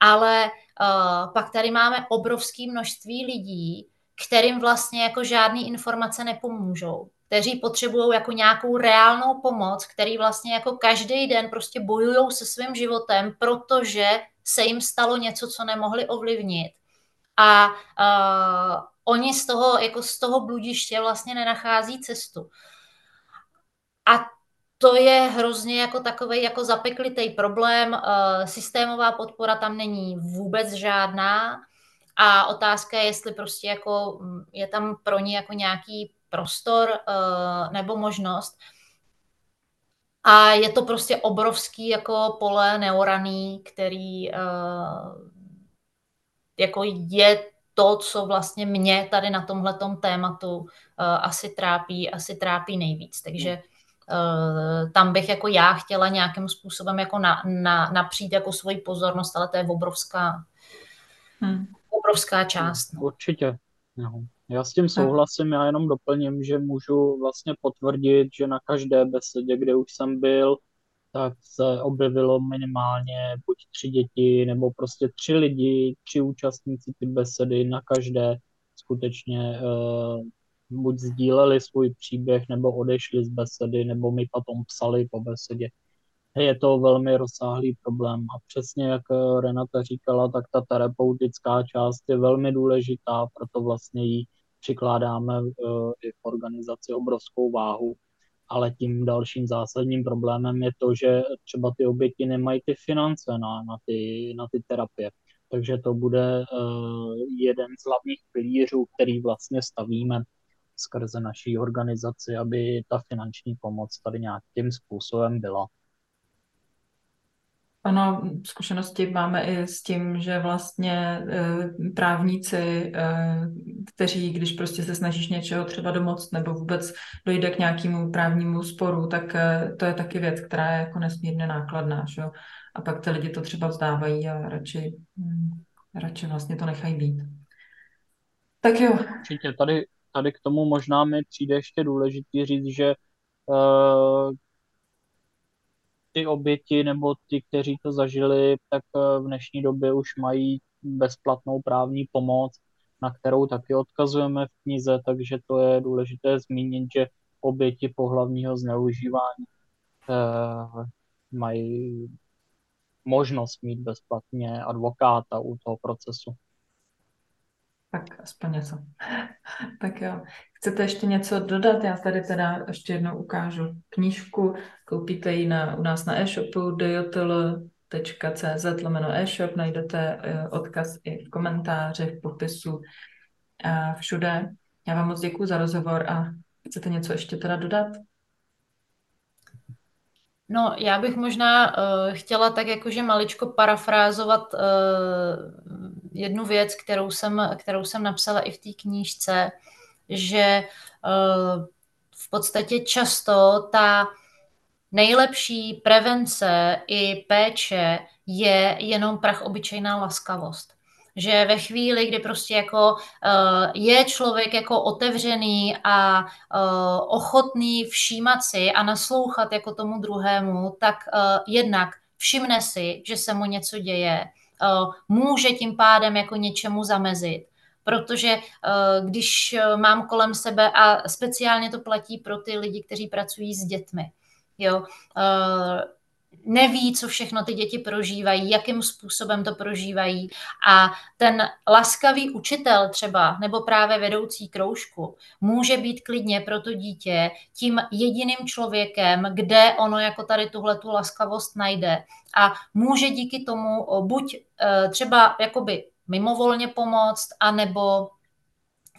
Speaker 2: Ale uh, pak tady máme obrovské množství lidí, kterým vlastně jako žádné informace nepomůžou, kteří potřebují jako nějakou reálnou pomoc, který vlastně jako každý den prostě bojují se svým životem, protože se jim stalo něco, co nemohli ovlivnit. A uh, oni z toho, jako z toho bludiště vlastně nenachází cestu. A to je hrozně jako takový jako zapeklitý problém. Systémová podpora tam není vůbec žádná a otázka je, jestli prostě jako je tam pro ně jako nějaký prostor nebo možnost. A je to prostě obrovský jako pole neoraný, který jako je to, co vlastně mě tady na tomhletom tématu uh, asi trápí, asi trápí nejvíc. Takže uh, tam bych jako já chtěla nějakým způsobem jako na, na, napřít jako svoji pozornost, ale to je obrovská, hmm. obrovská část. No.
Speaker 3: Určitě. No. Já s tím souhlasím, já jenom doplním, že můžu vlastně potvrdit, že na každé besedě, kde už jsem byl, tak se objevilo minimálně buď tři děti, nebo prostě tři lidi, tři účastníci ty besedy na každé skutečně uh, buď sdíleli svůj příběh, nebo odešli z besedy, nebo mi potom psali po besedě. Je to velmi rozsáhlý problém a přesně jak eh, Renata říkala, tak ta terapeutická část je velmi důležitá, proto vlastně jí přikládáme uh, i v organizaci obrovskou váhu ale tím dalším zásadním problémem je to, že třeba ty oběti nemají ty finance na, na, ty, na ty terapie. Takže to bude uh, jeden z hlavních pilířů, který vlastně stavíme skrze naší organizaci, aby ta finanční pomoc tady nějakým způsobem byla.
Speaker 1: Ano, zkušenosti máme i s tím, že vlastně e, právníci, e, kteří, když prostě se snažíš něčeho třeba domoct nebo vůbec dojde k nějakému právnímu sporu, tak e, to je taky věc, která je jako nesmírně nákladná. Že? A pak ty lidi to třeba vzdávají a radši, hm, radši vlastně to nechají být. Tak jo.
Speaker 3: Určitě tady, tady k tomu možná mi přijde ještě důležitý říct, že ty oběti nebo ti, kteří to zažili, tak eh, v dnešní době už mají bezplatnou právní pomoc, na kterou taky odkazujeme v knize, takže to je důležité zmínit, že oběti pohlavního zneužívání eh, mají možnost mít bezplatně advokáta u toho procesu.
Speaker 1: Tak aspoň něco. (laughs) tak jo. Chcete ještě něco dodat? Já tady teda ještě jednou ukážu knížku. Koupíte ji na, u nás na e-shopu dojotl.cz lomeno e-shop. Najdete eh, odkaz i v komentáři, v popisu a všude. Já vám moc děkuji za rozhovor a chcete něco ještě teda dodat?
Speaker 2: No, já bych možná uh, chtěla tak jakože maličko parafrázovat uh, jednu věc, kterou jsem, kterou jsem napsala i v té knížce, že uh, v podstatě často ta nejlepší prevence i péče je jenom prach obyčejná laskavost. Že ve chvíli, kdy prostě jako uh, je člověk jako otevřený a uh, ochotný všímat si a naslouchat jako tomu druhému, tak uh, jednak všimne si, že se mu něco děje, může tím pádem jako něčemu zamezit. Protože uh, když mám kolem sebe, a speciálně to platí pro ty lidi, kteří pracují s dětmi, jo, neví, co všechno ty děti prožívají, jakým způsobem to prožívají. A ten laskavý učitel třeba, nebo právě vedoucí kroužku, může být klidně pro to dítě tím jediným člověkem, kde ono jako tady tuhle tu laskavost najde. A může díky tomu buď e, třeba jakoby mimovolně pomoct, anebo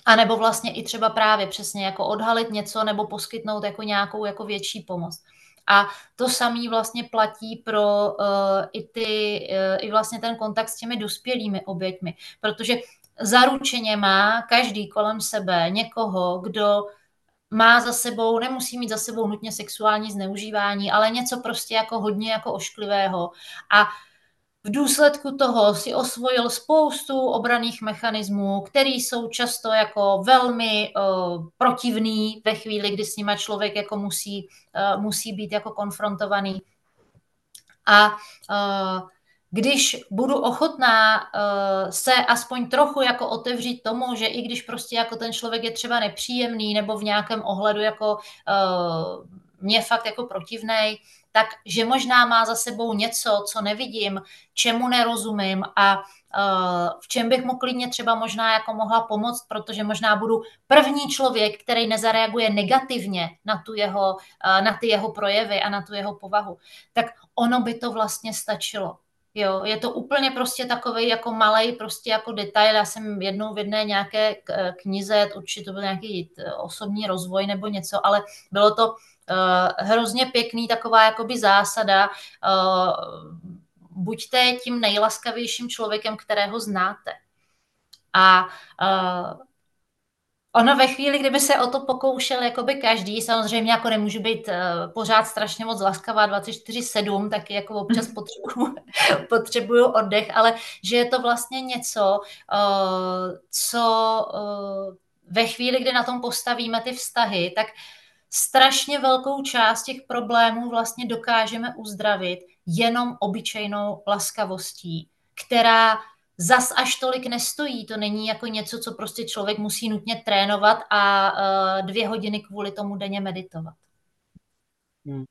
Speaker 2: a nebo vlastně i třeba právě přesně jako odhalit něco nebo poskytnout jako nějakou jako větší pomoc. A to samé vlastně platí pro uh, i, ty, uh, i vlastně ten kontakt s těmi dospělými oběťmi, protože zaručeně má každý kolem sebe někoho, kdo má za sebou, nemusí mít za sebou nutně sexuální zneužívání, ale něco prostě jako hodně jako ošklivého. A v důsledku toho si osvojil spoustu obraných mechanismů, které jsou často jako velmi uh, protivný ve chvíli, kdy s nima člověk jako musí, uh, musí být jako konfrontovaný. A uh, když budu ochotná uh, se aspoň trochu jako otevřít tomu, že i když prostě jako ten člověk je třeba nepříjemný nebo v nějakém ohledu jako uh, mě fakt jako protivnej, tak že možná má za sebou něco, co nevidím, čemu nerozumím a v čem bych mu klidně třeba možná jako mohla pomoct, protože možná budu první člověk, který nezareaguje negativně na, tu jeho, na ty jeho projevy a na tu jeho povahu, tak ono by to vlastně stačilo. Jo, je to úplně prostě takový jako malý prostě jako detail. Já jsem jednou v jedné nějaké knize, určitě to byl nějaký osobní rozvoj nebo něco, ale bylo to uh, hrozně pěkný taková jakoby zásada. Uh, buďte tím nejlaskavějším člověkem, kterého znáte. A uh, Ono ve chvíli, kdyby se o to pokoušel jakoby každý, samozřejmě jako nemůžu být uh, pořád strašně moc laskavá 24-7, taky jako občas potřebuju, (laughs) potřebuju oddech, ale že je to vlastně něco, uh, co uh, ve chvíli, kdy na tom postavíme ty vztahy, tak strašně velkou část těch problémů vlastně dokážeme uzdravit jenom obyčejnou laskavostí, která zas až tolik nestojí. To není jako něco, co prostě člověk musí nutně trénovat a uh, dvě hodiny kvůli tomu denně meditovat. Hmm.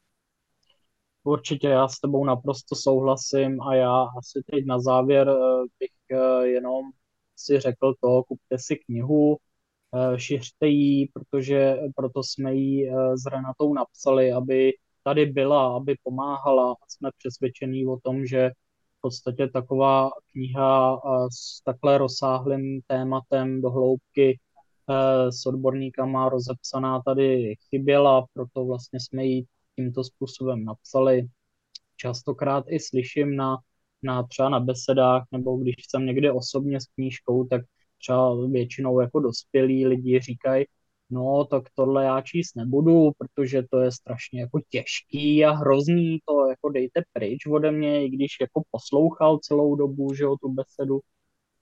Speaker 3: Určitě já s tebou naprosto souhlasím a já asi teď na závěr eh, bych eh, jenom si řekl to, kupte si knihu, šiřte ji, protože proto jsme ji s Renatou napsali, aby tady byla, aby pomáhala a jsme přesvědčení o tom, že podstatě taková kniha s takhle rozsáhlým tématem do hloubky e, s odborníkama rozepsaná tady chyběla, proto vlastně jsme ji tímto způsobem napsali. Častokrát i slyším na, na třeba na besedách, nebo když jsem někde osobně s knížkou, tak třeba většinou jako dospělí lidi říkají, no tak tohle já číst nebudu, protože to je strašně jako těžký a hrozný, to jako dejte pryč ode mě, i když jako poslouchal celou dobu, že o tu besedu.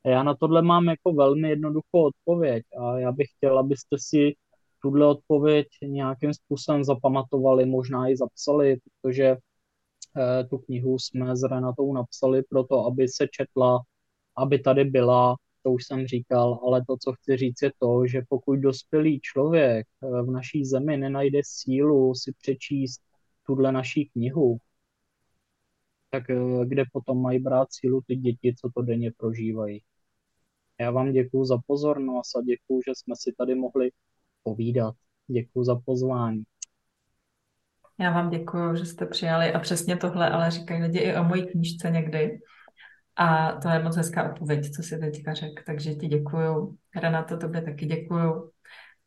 Speaker 3: A já na tohle mám jako velmi jednoduchou odpověď a já bych chtěl, abyste si tuhle odpověď nějakým způsobem zapamatovali, možná i zapsali, protože eh, tu knihu jsme s Renatou napsali proto, aby se četla, aby tady byla, to už jsem říkal, ale to, co chci říct, je to, že pokud dospělý člověk eh, v naší zemi nenajde sílu si přečíst tuhle naší knihu, tak eh, kde potom mají brát sílu ty děti, co to denně prožívají. Já vám děkuji za pozornost a děkuji, že jsme si tady mohli povídat. Děkuji za pozvání.
Speaker 1: Já vám děkuji, že jste přijali a přesně tohle, ale říkají lidi i o mojí knížce někdy. A to je moc hezká odpověď, co si teďka řekl. Takže ti děkuju. Renato, tobě taky děkuju.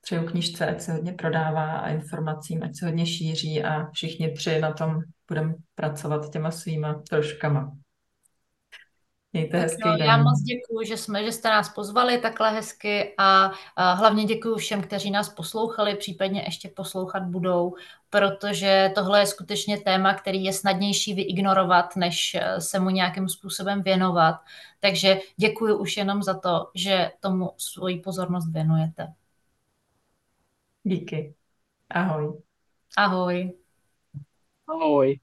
Speaker 1: Přeju knížce, ať se hodně prodává a informacím, ať se hodně šíří a všichni tři na tom budeme pracovat těma svýma troškama. Mějte hezký
Speaker 2: no, den. Já moc děkuji, že, jsme, že jste nás pozvali takhle hezky a, a hlavně děkuji všem, kteří nás poslouchali, případně ještě poslouchat budou, protože tohle je skutečně téma, který je snadnější vyignorovat, než eh, se mu nějakým způsobem věnovat. Takže děkuji už jenom za to, že tomu svoji pozornost věnujete.
Speaker 1: Díky. Ahoj.
Speaker 2: Ahoj.
Speaker 3: Ahoj.